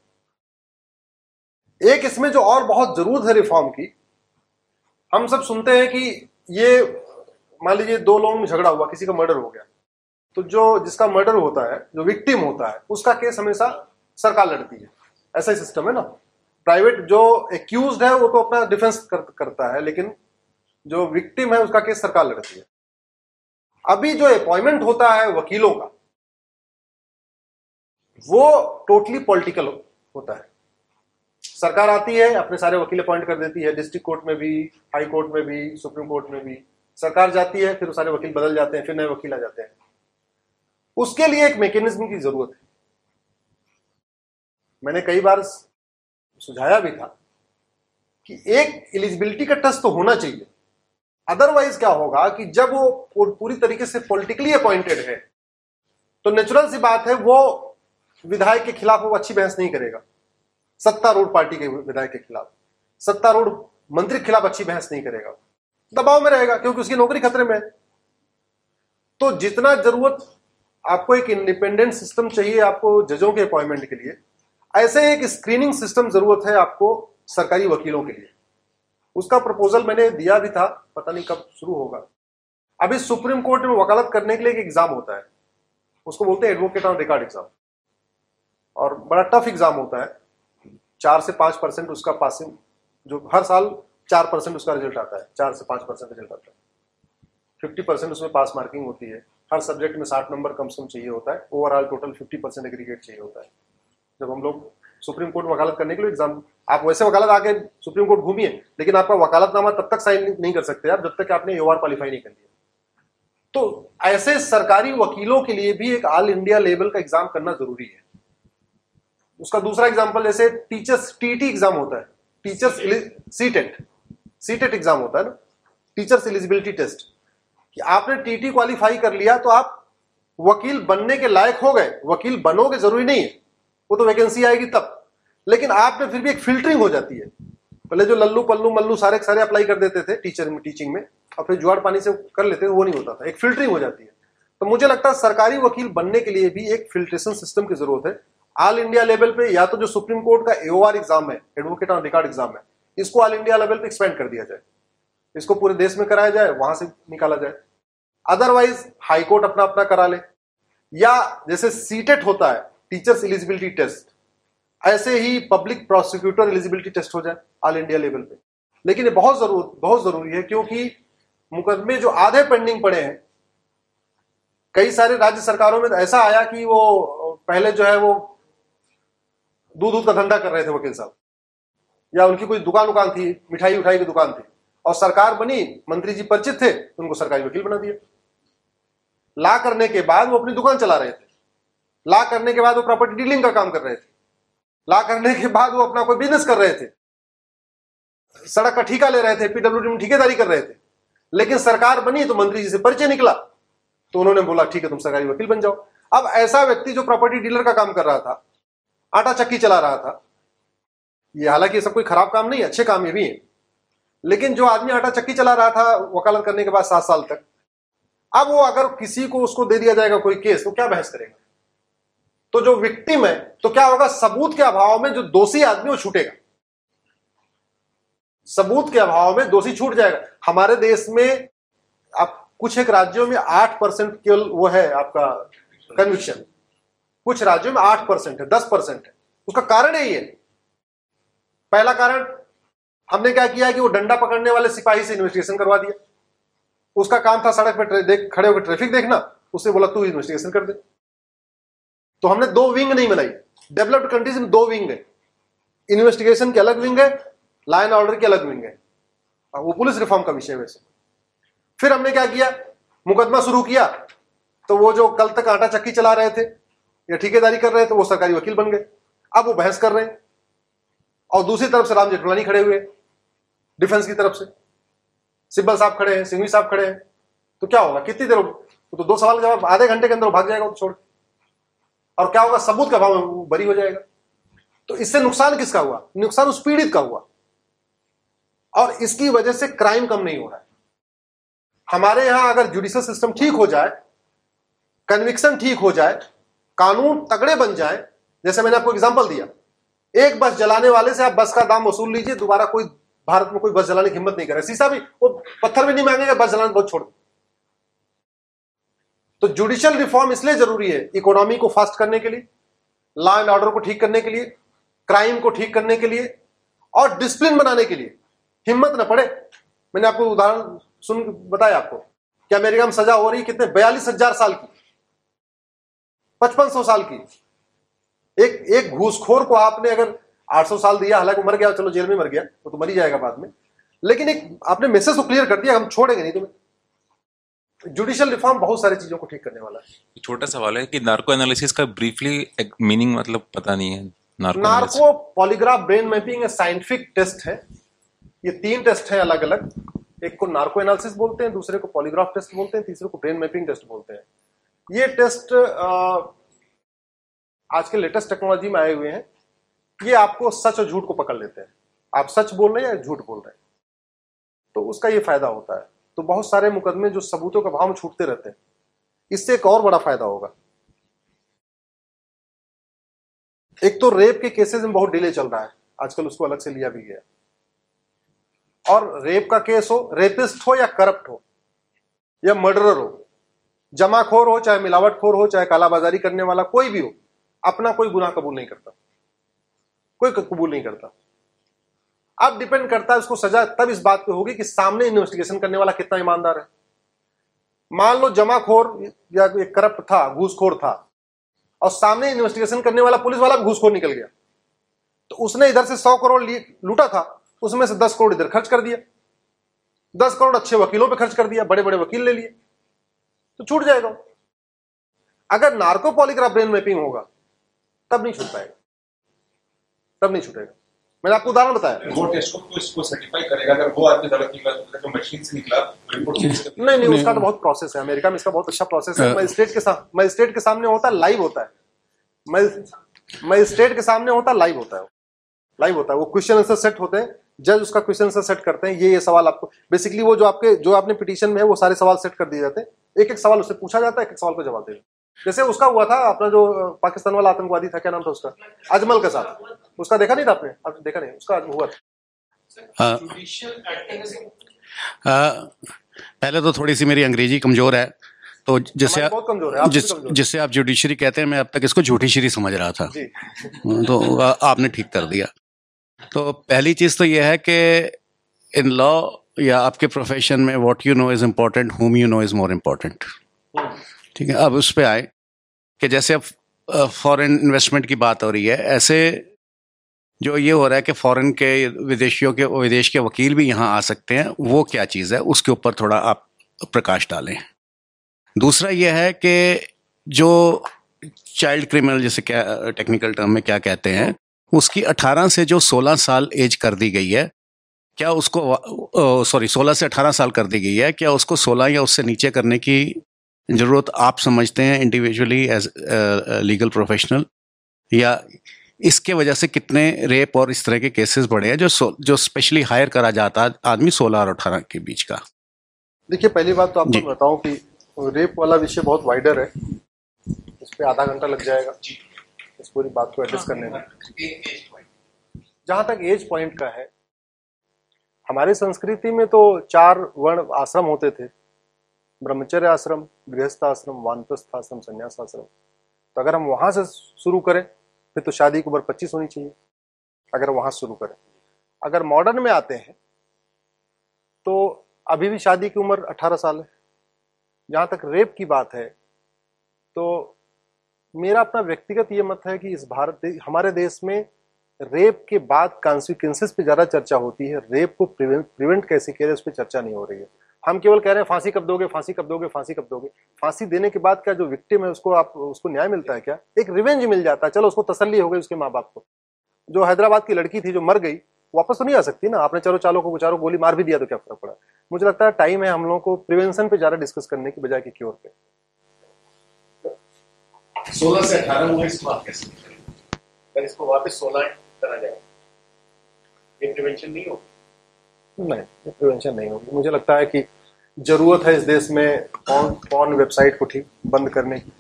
एक इसमें जो और बहुत ज़रूरत है रिफॉर्म की, हम सब सुनते हैं कि ये, मान लीजिए दो लोगों में झगड़ा हुआ, किसी का मर्डर हो गया। तो जो जिसका मर्डर होता है जो विक्टिम होता है उसका केस हमेशा सरकार लड़ती है। ऐसा ही सिस्टम है ना? प्राइवेट जो एक्यूज है वो तो अपना डिफेंस कर, करता है लेकिन जो विक्टिम है उसका केस सरकार लड़ती है। अभी जो अपॉइंटमेंट होता है वकीलों का वो टोटली पॉलिटिकल होता है। सरकार आती है अपने सारे वकील अपॉइंट कर देती है डिस्ट्रिक्ट कोर्ट में भी हाई कोर्ट में भी सुप्रीम कोर्ट में भी। सरकार जाती है फिर सारे वकील बदल जाते हैं फिर नए वकील आ जाते हैं। उसके लिए एक मैकेनिज्म की ज़रूरत है। मैंने कई बार सुझाया भी था कि एक एलिजिबिलिटी का टेस्ट तो होना चाहिए। अदरवाइज़ क्या होगा कि जब वो पूरी तरीके से पॉलिटिकली अपॉइंटेड है तो नेचुरल सी बात है वो विधायक के खिलाफ वो अच्छी बहस नहीं करेगा। सत्तारूढ़ पार्टी के विधायक के खिलाफ, सत्तारूढ़ मंत्री के खिलाफ अच्छी बहस नहीं करेगा। दबाव में रहेगा, क्योंकि उसकी नौकरी खतरे में है। तो जितना ज़रूरत आपको एक इंडिपेंडेंट सिस्टम चाहिए आपको जजों के अपॉइंटमेंट के लिए। ऐसे एक स्क्रीनिंग सिस्टम ज़रूरत है आपको सरकारी वकीलों के लिए। उसका प्रपोजल मैंने दिया भी था, पता नहीं कब शुरू होगा। अभी सुप्रीम कोर्ट में वकालत करने के लिए एक एग्ज़ाम होता है। उसको बोलते हैं एडवोकेट ऑन रिकॉर्ड एग्ज़ाम और बड़ा टफ एग्ज़ाम होता है। चार से पाँच परसेंट उसका पासिंग जो हर साल चार परसेंट उसका रिज़ल्ट आता है। चार से पाँच परसेंट रिज़ल्ट आता है। फिफ्टी परसेंट उसमें पास मार्किंग होती है। हर सब्जेक्ट में साठ नंबर कम से कम चाहिए होता है। Overall total fifty percent aggregate चाहिए होता है। जब हम लोग सुप्रीम कोर्ट वकालत करने के लिए एग्ज़ाम आप वैसे वकालत आके सुप्रीम कोर्ट घूमिए, लेकिन आपका वकालतनामा तब तक साइन नहीं कर सकते आप, जब तक आपने यू क्वालिफाई नहीं कर लिया। तो ऐसे सरकारी वकीलों के लिए भी एक ऑल इंडिया लेवल का एग्ज़ाम करना ज़रूरी है। उसका दूसरा एग्ज़ाम्पल जैसे टीचर्स टीटी एग्ज़ाम होता है। टीचर्स सीटेट सीटेट एग्ज़ाम होता है ना। टीचर्स एलिजिबिलिटी टेस्ट कि आपने टीटी क्वालिफाई कर लिया तो आप वकील बनने के लायक हो गए। वकील बनोगे ज़रूरी नहीं है। वो तो वैकेंसी आएगी तब। लेकिन आप में फिर भी एक फिल्टरिंग हो जाती है। पहले जो लल्लू, पल्लू, मल्लू सारे सारे अप्लाई कर देते थे टीचर में टीचिंग में। और फिर जुआड़ पानी से कर लेते वो नहीं होता था। एक फिल्टरिंग हो जाती है। तो मुझे लगता है सरकारी वकील बनने के लिए भी एक फिल्ट्रेशन सिस्टम की ज़रूरत है। ऑल इंडिया लेवल पे या तो जो सुप्रीम कोर्ट का एओआर एग्ज़ाम है एडवोकेट ऑन रिकॉर्ड एग्ज़ाम है, इसको ऑल इंडिया लेवल पे एक्सपेंड कर दिया जाए। इसको पूरे देश में कराया जाए, वहाँ से निकाला जाए। अदरवाइज़ हाईकोर्ट अपना अपना करा ले। या जैसे सीटेट होता है टीचर्स एलिजिबिलिटी टेस्ट ऐसे ही पब्लिक प्रोसिक्यूटर एलिजिबिलिटी टेस्ट हो जाए ऑल इंडिया लेवल पे। लेकिन ये बहुत ज़रूर, बहुत ज़रूरी है, क्योंकि मुकदमे जो आधे पेंडिंग पड़े हैं, कई सारे राज्य सरकारों में तो ऐसा आया कि वो, पहले जो है वो दूध दूध का धंधा कर रहे थे वकील साहब। या उनकी कोई दुकान उकान थी मिठाई उठाई की दुकान थी। और सरकार बनी, मंत्री जी परिचित थे, उनको सरकारी वकील बना दिया। ला करने के बाद वो अपनी दुकान चला रहे थे। ला करने के बाद वो प्रॉपर्टी डीलिंग का काम कर रहे थे। ला करने के बाद वो अपना कोई बिज़नेस कर रहे थे। सड़क का ठेका ले रहे थे पीडब्ल्यूडी में ठेकेदारी कर रहे थे। लेकिन सरकार बनी तो मंत्री जी से परिचय निकला। तो उन्होंने बोला, ठीक है, तुम सरकारी वकील बन जाओ। अब ऐसा व्यक्ति जो प्रॉपर्टी डीलर का काम कर रहा था, आटा चक्की चला रहा था, ये हालाँकि सब कोई खराब काम नहीं अच्छे काम ये भी है। लेकिन जो आदमी आटा चक्की चला रहा था, वकालत करने के बाद सात साल तक अब वो अगर किसी को उसको दे दिया जाएगा कोई केस तो क्या बहस करेगा? तो जो विक्टिम है तो क्या होगा? सबूत के अभाव में जो दोषी आदमी वो छूटेगा। सबूत के अभाव में दोषी छूट जाएगा। हमारे देश में आप कुछ एक राज्यों में आठ परसेंट केवल वो है आपका कन्विक्शन कुछ राज्यों में आठ परसेंट है, दस परसेंट है। उसका कारण यही है। पहला कारण, हमने क्या किया कि वो डंडा पकड़ने वाले सिपाही से इन्वेस्टिगेशन करवा दिया। उसका काम था सड़क पर देख, खड़े होकर ट्रैफ़िक देखना उससे बोला, तू इन्वेस्टिगेशन कर दे। तो हमने दो विंग नहीं बनाई। डेवलप्ड कंट्रीज़ में दो विंग है। इन्वेस्टिगेशन की अलग विंग है लाइन ऑर्डर की अलग विंग है। वो पुलिस रिफॉर्म का विषय वैसे। फिर हमने क्या किया? मुकदमा शुरू किया। तो वो जो कल तक आटा चक्की चला रहे थे, या ठेकेदारी कर रहे थे, वो सरकारी वकील बन गए। अब वो बहस कर रहे हैं। और दूसरी तरफ़ से राम जेठमलानी खड़े हुए डिफेंस की तरफ़ से। सिब्बल साहब खड़े हैं सिंघवी साहब खड़े हैं। तो क्या होगा? कितनी देर तो, तो दो सवाल जवाब आधे घंटे के अंदर भाग जाएगा तो छोड़ और क्या होगा? सबूत का भाव बरी हो जाएगा। तो इससे नुकसान किसका हुआ? नुकसान उस पीड़ित का हुआ। और इसकी वजह से क्राइम कम नहीं हो रहा है। हमारे यहाँ अगर जुडिशियल सिस्टम ठीक हो जाए कन्विक्शन ठीक हो जाए कानून तगड़े बन जाए जैसे मैंने आपको एग्जांपल दिया। एक बस जलाने वाले से आप बस का दाम वसूल लीजिए दोबारा कोई भारत में कोई बस जलाने की हिम्मत नहीं करे सीसा भी, वो पत्थर भी नहीं मांगेगा, बस जलाना बहुत छोड़ तो जुडिशियल रिफॉर्म इसलिए ज़रूरी है इकोनॉमी को फास्ट करने के लिए लॉ एंड ऑर्डर को ठीक करने के लिए क्राइम को ठीक करने के लिए, और डिसिप्लिन बनाने के लिए। हिम्मत ना पड़े। मैंने आपको उदाहरण सुन, बताया आपको कि अमेरिका में सजा हो रही कितने? बयालीस हज़ार साल की। पचपन सौ साल की। एक एक घूसखोर को आपने अगर 800 साल दिया हालाँकि मर गया चलो जेल में मर गया वो तो मर ही जाएगा बाद में। लेकिन एक आपने मैसेज को क्लियर कर दिया हम छोड़ेंगे नहीं तुम्हें। जुडिशियल रिफॉर्म बहुत सारी चीज़ों को ठीक करने वाला है। छोटा सवाल है कि नार्को एनालिसिस का ब्रीफली मीनिंग मतलब पता नहीं है narco, narco polygraph brain mapping scientific test है। ये तीन टेस्ट है अलग अलग एक को नार्को एनालिसिस बोलते हैं दूसरे को पॉलीग्राफ टेस्ट बोलते हैं तीसरे को ब्रेन मैपिंग टेस्ट बोलते हैं। ये टेस्ट आज के लेटेस्ट टेक्नोलॉजी में आए हुए हैं। ये आपको सच और झूठ को पकड़ लेते हैं। आप सच बोल रहे हैं या झूठ बोल रहे हैं? तो उसका ये फ़ायदा होता है। तो बहुत सारे मुकदमे जो सबूतों के भाव छूटते रहते हैं, इससे एक और बड़ा फ़ायदा होगा। एक तो रेप के केसेस में बहुत डिले चल रहा है। आजकल उसको अलग से लिया भी गया। और रेप का केस हो, रेपिस्ट हो या करप्ट हो, या मर्डरर हो, जमाखोर हो, चाहे मिलावटखोर हो, चाहे कालाबाजारी करने वाला कोई भी हो, अपना कोई गुनाह कबूल नहीं करता। कोई कबूल नहीं करता। अब डिपेंड करता है उसको सजा तब इस बात पे होगी कि सामने इन्वेस्टिगेशन करने वाला कितना ईमानदार है। मान लो जमाखोर या एक करप्ट था, घूसखोर था, और सामने इन्वेस्टिगेशन करने वाला पुलिस वाला घूसखोर निकल गया। तो उसने इधर से सौ करोड़ लूटा था, उसमें से दस करोड़ इधर खर्च कर दिया। दस करोड़ अच्छे वकीलों पे खर्च कर दिया बड़े बड़े वकील ले लिए तो छूट जाएगा अगर नार्को पॉलीग्राफ ब्रेन मैपिंग होगा, तब नहीं छूट पाएगा। तब नहीं छूटेगा। मैंने आपको उदाहरण बताया। वो टेस्ट को इसको सर्टिफाई करेगा। अगर वो आदमी गलत निकला तो जो मशीन से निकला रिपोर्ट नहीं नहीं उसका तो बहुत प्रोसेस है। अमेरिका में इसका बहुत अच्छा प्रोसेस है। मजिस्ट्रेट के साथ मजिस्ट्रेट के सामने होता है लाइव होता है। मजिस्ट्रेट के सामने होता है लाइव होता है। लाइव होता है। वो क्वेश्चन आंसर सेट होते हैं। जज उसका क्वेश्चन आंसर सेट करते हैं। ये ये सवाल आपको बेसिकली वो जो आपके जो आपने पिटीशन में है वो सारे सवाल सेट कर दिए जाते हैं। एक एक सवाल उससे पूछा जाता है एक एक सवाल का जवाब देगा जैसे उसका हुआ था अपना जो पाकिस्तान वाला आतंकवादी था क्या नाम था उसका? अजमल के साथ। उसका देखा नहीं था आपने? आपने देखा नहीं? उसका हुआ था। पहले तो थोड़ी सी मेरी अंग्रेज़ी कमज़ोर है तो जिससे आप जिस जिससे आप जुडिशरी कहते हैं मैं अब तक इसको झूठी समझ रहा था। तो आपने ठीक कर दिया। तो पहली चीज़ तो यह है कि इन लॉ या आपके प्रोफेशन में what you know is important whom you know is more important ठीक है, अब उस पर आए कि जैसे अब फॉरेन इन्वेस्टमेंट की बात हो रही है, ऐसे जो ये हो रहा है कि फॉरेन के विदेशियों के, विदेश के वकील भी यहाँ आ सकते हैं, वो क्या चीज़ है, उसके ऊपर थोड़ा आप प्रकाश डालें। दूसरा यह है कि जो चाइल्ड क्रिमिनल जैसे क्या टेक्निकल टर्म में क्या कहते हैं, उसकी 18 से जो 16 साल एज कर दी गई है, क्या उसको सॉरी 16 से 18 साल कर दी गई है, क्या उसको 16 या उससे नीचे करने की ज़रूरत आप समझते हैं इंडिविजुअली एज लीगल प्रोफेशनल या इसके वजह से कितने रेप और इस तरह के केसेस बढ़े हैं जो जो स्पेशली हायर करा जाता है आदमी सोलह और अठारह के बीच का। देखिए पहली बात तो आपको बताऊँ कि रेप वाला विषय बहुत वाइडर है। इस पर आधा घंटा लग जाएगा इस पूरी बात को एड्रेस करने में। जहाँ तक एज पॉइंट का है हमारी संस्कृति में तो चार वर्ण आश्रम होते थे। ब्रह्मचर्य आश्रम गृहस्थ आश्रम वानप्रस्थ आश्रम संन्यास आश्रम तो अगर हम वहाँ से शुरू करें, फिर तो शादी की उम्र पच्चीस होनी चाहिए, अगर वहाँ शुरू करें। अगर मॉडर्न में आते हैं तो अभी भी शादी की उम्र अठारह साल है। जहाँ तक रेप की बात है तो मेरा अपना व्यक्तिगत ये मत है कि इस भारत हमारे देश में रेप के बाद कॉन्सिक्वेंसेस पे ज़्यादा चर्चा होती है। रेप को प्रिवेंट कैसे किया जाए, उस पर चर्चा नहीं हो रही है। हम केवल कह रहे हैं, फांसी कब दोगे, फांसी कब दोगे, फांसी कब दोगे? फांसी देने के बाद क्या जो विक्टिम है, उसको आप, उसको न्याय मिलता है क्या? एक रिवेंज मिल जाता है। चलो, उसको तसल्ली हो गई उसके माँ बाप को। जो हैदराबाद की लड़की थी, जो मर गई, वापस तो नहीं आ सकती ना? आपने चलो चालों को, चारों गोली मार भी दिया तो क्या फ़र्क पड़ा? मुझे लगता है टाइम है हम लोगों को प्रिवेंशन पे ज़्यादा डिस्कस करने की बजाय की क्योर पे। सोलह से अठारह इसको वापस सोलह करा जाए, ये प्रिवेंशन नहीं होगी। नहीं ये प्रिवेंशन नहीं होगी मुझे लगता है कि ज़रूरत है इस देश में कौन कौन वेबसाइट को ठीक बंद करने की।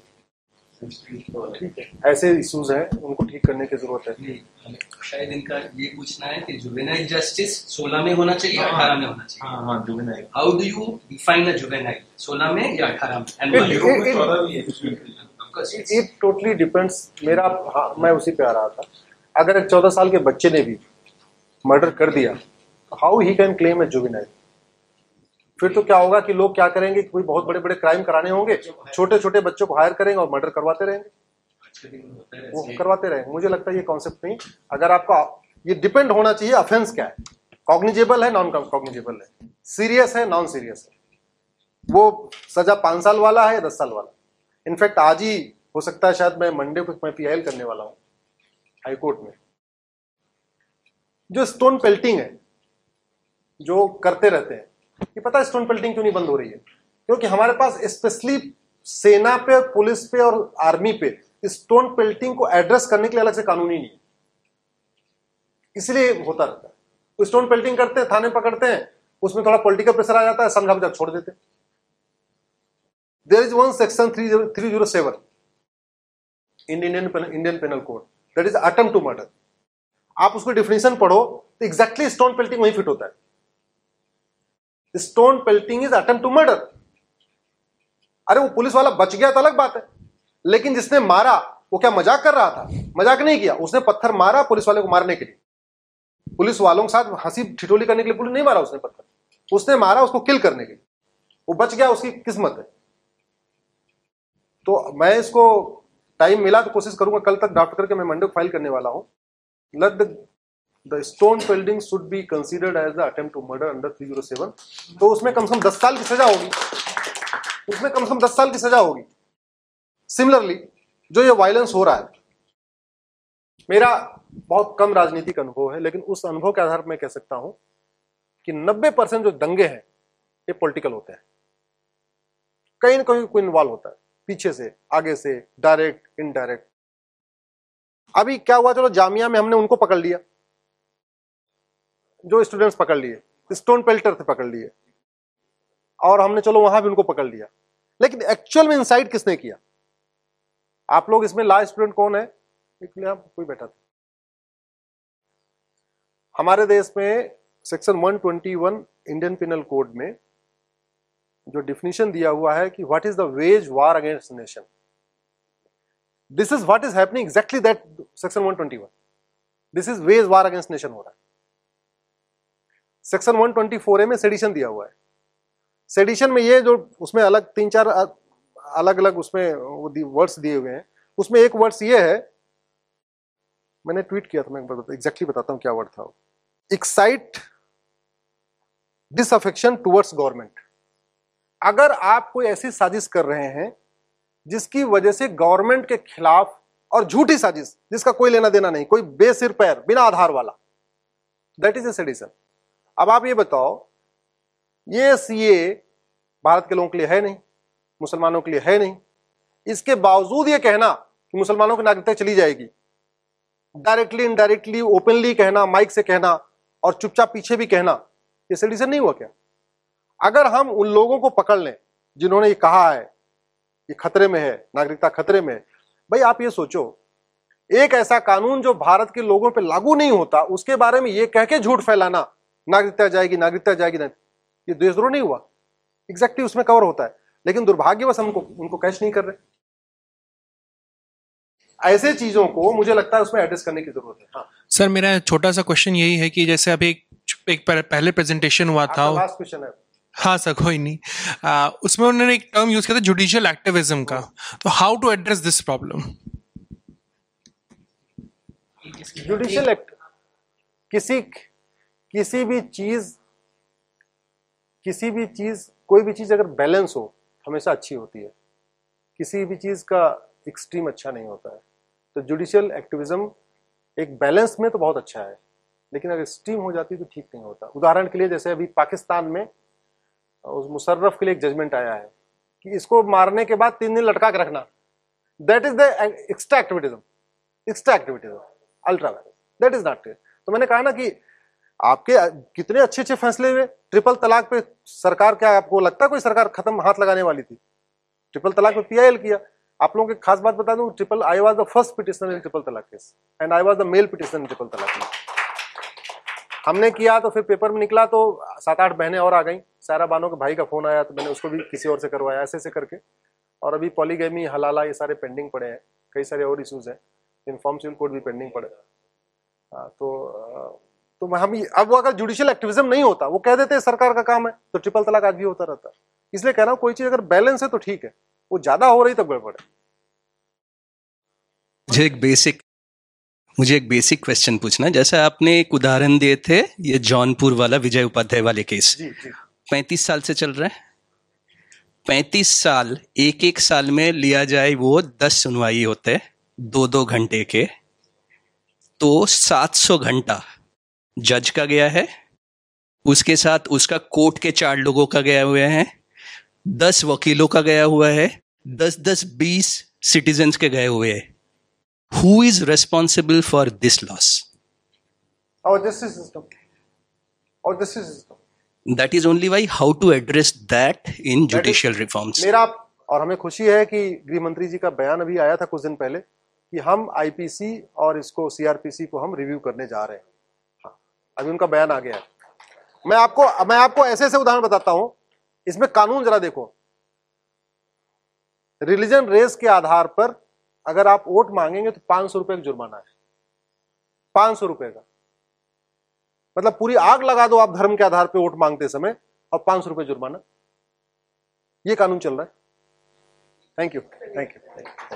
ऐसे इश्यूज़ हैं उनको ठीक करने की ज़रूरत है। शायद इनका ये पूछना है कि जुवेनाइल जस्टिस 16 में होना चाहिए हाँ, 18 में होना चाहिए? हाँ हाँ juvenile how do you define a juvenile 16 में या 18 में? इट टोटली डिपेंड्स मेरा हाँ, मैं उसी पे आ रहा था। अगर एक चौदह साल के बच्चे ने भी मर्डर कर दिया how he can claim a juvenile फिर तो क्या होगा कि लोग क्या करेंगे कोई बहुत बड़े बड़े क्राइम कराने होंगे छोटे छोटे बच्चों को हायर करेंगे और मर्डर करवाते रहेंगे? वो करवाते रहेंगे। मुझे लगता है ये कॉन्सेप्ट नहीं। अगर आपका, ये डिपेंड होना चाहिए अफेंस क्या है? कॉग्निजेबल है नॉन कॉग्निजेबल है? सीरियस है नॉन सीरियस है? वो सजा पाँच साल वाला है या दस साल वाला? इनफैक्ट आज ही हो सकता है शायद मैं मंडे को मैं पीआईएल करने वाला हूँ हाईकोर्ट में। जो स्टोन पेल्टिंग है जो करते रहते हैं ये पता है स्टोन पेल्टिंग क्यों नहीं बंद हो रही है? क्योंकि हमारे पास स्पेशली सेना पे, पुलिस पे और आर्मी पे स्टोन पेल्टिंग को एड्रेस करने के लिए अलग से कानून ही नहीं है। इसलिए होता रहता है। तो स्टोन पेल्टिंग करते हैं, थाने पकड़ते हैं, उसमें थोड़ा पॉलिटिकल प्रेशर आ जाता है, समझा बुझा छोड़ देते there is one section three three zero seven Indian Indian penal code that is attempt to murder आप उसको डिफिनेशन पढ़ो तो एग्जैक्टली स्टोन पेल्टिंग वही फिट होता है। Stone pelting is attempt to murder अरे वो पुलिस वाला बच गया तो अलग बात है। लेकिन जिसने मारा, वो क्या मज़ाक कर रहा था? मज़ाक नहीं किया। उसने पत्थर मारा पुलिस वाले को मारने के लिए। पुलिस वालों के साथ हँसी ठिठोली करने के लिए पुलिस नहीं मारा उसने पत्थर। उसने मारा उसको किल करने के लिए। वो बच गया, उसकी किस्मत है। तो मैं इसको टाइम मिला तो कोशिश करूँगा, कल तक ड्राफ्ट करके मैं मंडे को फ़ाइल करने वाला हूँ। Let the stone building should be considered as the attempt to murder under 307 तो उसमें कम से कम 10 साल की सजा होगी। उसमें कम से कम 10 साल की सजा होगी। सिमिलरली जो ये वायलेंस हो रहा है, मेरा बहुत कम राजनीतिक अनुभव है, लेकिन उस अनुभव के आधार पर मैं कह सकता हूँ कि 90 परसेंट जो दंगे हैं, ये पॉलिटिकल होते हैं। कहीं ना कहीं कोई इन्वॉल्व होता है, पीछे से, आगे से डायरेक्ट इनडायरेक्ट अभी क्या हुआ, चलो जामिया में हमने उनको पकड़ लिया। जो स्टूडेंट्स पकड़ लिए स्टोन पेल्टर थे पकड़ लिए। और हमने, चलो वहाँ भी उनको पकड़ लिया। लेकिन एक्चुअल में इंसाइड किसने किया? आप लोग इसमें लास्ट स्टूडेंट कौन है? इसलिए आप कोई बैठा था। हमारे देश में सेक्शन 121 इंडियन पिनल कोड में जो डिफिनेशन दिया हुआ है कि what is the wage war against nation this is what is happening exactly that section 121 this is wage war against nation हो रहा है। सेक्शन 124 ए में सेडिशन दिया हुआ है। सेडिशन में ये जो उसमें अलग, तीन चार अलग अलग उसमें वर्ड्स दिए हुए हैं। उसमें एक वर्ड्स ये है, मैंने ट्वीट किया था, मैं एग्जैक्टली बताता हूँ क्या वर्ड था एक्साइट डिसअफेक्शन टुवर्ड्स गवर्नमेंट अगर आप कोई ऐसी साजिश कर रहे हैं, जिसकी वजह से गवर्नमेंट के खिलाफ और झूठी साजिश, जिसका कोई लेना देना नहीं, कोई बेसिर पैर, बिना आधार वाला दैट इज़ ए सेडिशन अब आप ये बताओ, ये सीए भारत के लोगों के लिए है नहीं, मुसलमानों के लिए है नहीं। इसके बावजूद ये कहना कि मुसलमानों की नागरिकता चली जाएगी। डायरेक्टली इनडायरेक्टली ओपनली कहना माइक से कहना और चुपचाप पीछे भी कहना, ये सॉल्यूशन नहीं हुआ क्या? अगर हम उन लोगों को पकड़ लें जिन्होंने ये कहा है, ये खतरे में है, नागरिकता खतरे में है, भाई आप ये सोचो, एक ऐसा कानून जो भारत के लोगों पर लागू नहीं होता, उसके बारे में ये कह के झूठ फैलाना नागरिकता जाएगी नागरिकता जाएगी नहीं ये देशद्रोह नहीं हुआ। एग्जैक्टली उसमें कवर होता है। लेकिन दुर्भाग्यवश हमको उनको कैश नहीं कर रहे। ऐसे चीज़ों को मुझे लगता है उसमें एड्रेस करने की ज़रूरत है। हाँ। सर मेरा छोटा सा क्वेश्चन यही है कि जैसे अभी एक, एक पहले प्रेजेंटेशन हुआ था लास्ट क्वेश्चन है। हाँ सर कोई नहीं। आ, उसमें उन्होंने एक टर्म यूज़ किया था जुडिशियल एक्टिविज्म का। तो how to address this problem judicial act किसी किसी भी चीज़, किसी भी चीज़, कोई भी चीज़ अगर बैलेंस हो, हमेशा अच्छी होती है। किसी भी चीज़ का एक्सट्रीम अच्छा नहीं होता है। तो जुडिशियल एक्टिविज्म एक बैलेंस में तो बहुत अच्छा है, लेकिन अगर एक्सट्रीम हो जाती तो ठीक नहीं होता। उदाहरण के लिए जैसे अभी पाकिस्तान में, उस मुशर्रफ के लिए एक जजमेंट आया है कि इसको मारने के बाद तीन दिन लटका के रखना। That is the extra activism extra activism ultra that is not तो मैंने कहा ना कि आपके कितने अच्छे अच्छे फैसले हुए? ट्रिपल तलाक पे सरकार क्या, आपको लगता है कोई सरकार खत्म हाथ लगाने वाली थी? ट्रिपल तलाक पे पीआईएल किया। आप लोगों की खास बात बता दूँ, triple I was the first petitioner in triple talaq case and I was the male petitioner in triple talaq case. हमने किया तो फिर पेपर में निकला तो सात आठ बहनें और आ गई। सारा बानो के भाई का फ़ोन आया तो मैंने उसको भी किसी और से करवाया, ऐसे ऐसे करके। और अभी पॉलीगेमी हलाला ये सारे पेंडिंग पड़े हैं। कई सारे और इशूज हैं। इन्फॉर्म सिविल कोड भी पेंडिंग पड़े। हाँ तो तो हम अब वो अगर जुडिशियल एक्टिविज्म नहीं होता वो कह देते हैं सरकार का काम है तो ट्रिपल तलाक आज भी होता रहता इसलिए कह रहा हूँ कोई चीज़ अगर बैलेंस है तो ठीक है वो ज़्यादा हो रही तो गड़बड़ है। मुझे एक बेसिक मुझे एक बेसिक क्वेश्चन पूछना जैसे आपने एक उदाहरण दिए थे ये जौनपुर वाला विजय उपाध्याय वाले केस पैंतीस साल से चल रहा है। पैंतीस साल एक एक साल में लिया जाए वो दस सुनवाई होते दो दो घंटे के तो सात सौ घंटा जज का गया है उसके साथ उसका कोर्ट के चार लोगों का गया हुआ है दस वकीलों का गया हुआ है दस दस बीस सिटीजन के गए हुए हैं। Who is responsible for this loss that is only why how to address that in judicial reforms मेरा और हमें खुशी है कि गृह मंत्री जी का बयान अभी आया था कुछ दिन पहले कि हम आईपीसी और इसको सीआरपीसी को हम रिव्यू करने जा रहे हैं। अभी उनका बयान आ गया है। मैं आपको मैं आपको ऐसे ऐसे उदाहरण बताता हूँ। इसमें कानून जरा देखो। रिलीजन रेस के आधार पर अगर आप वोट मांगेंगे तो पाँच सौ रुपए का जुर्माना है। पाँच सौ रुपए का। मतलब पूरी आग लगा दो आप धर्म के आधार पर वोट मांगते समय और पाँच सौ रुपए जुर्माना। ये कानून चल रहा है। Thank you thank you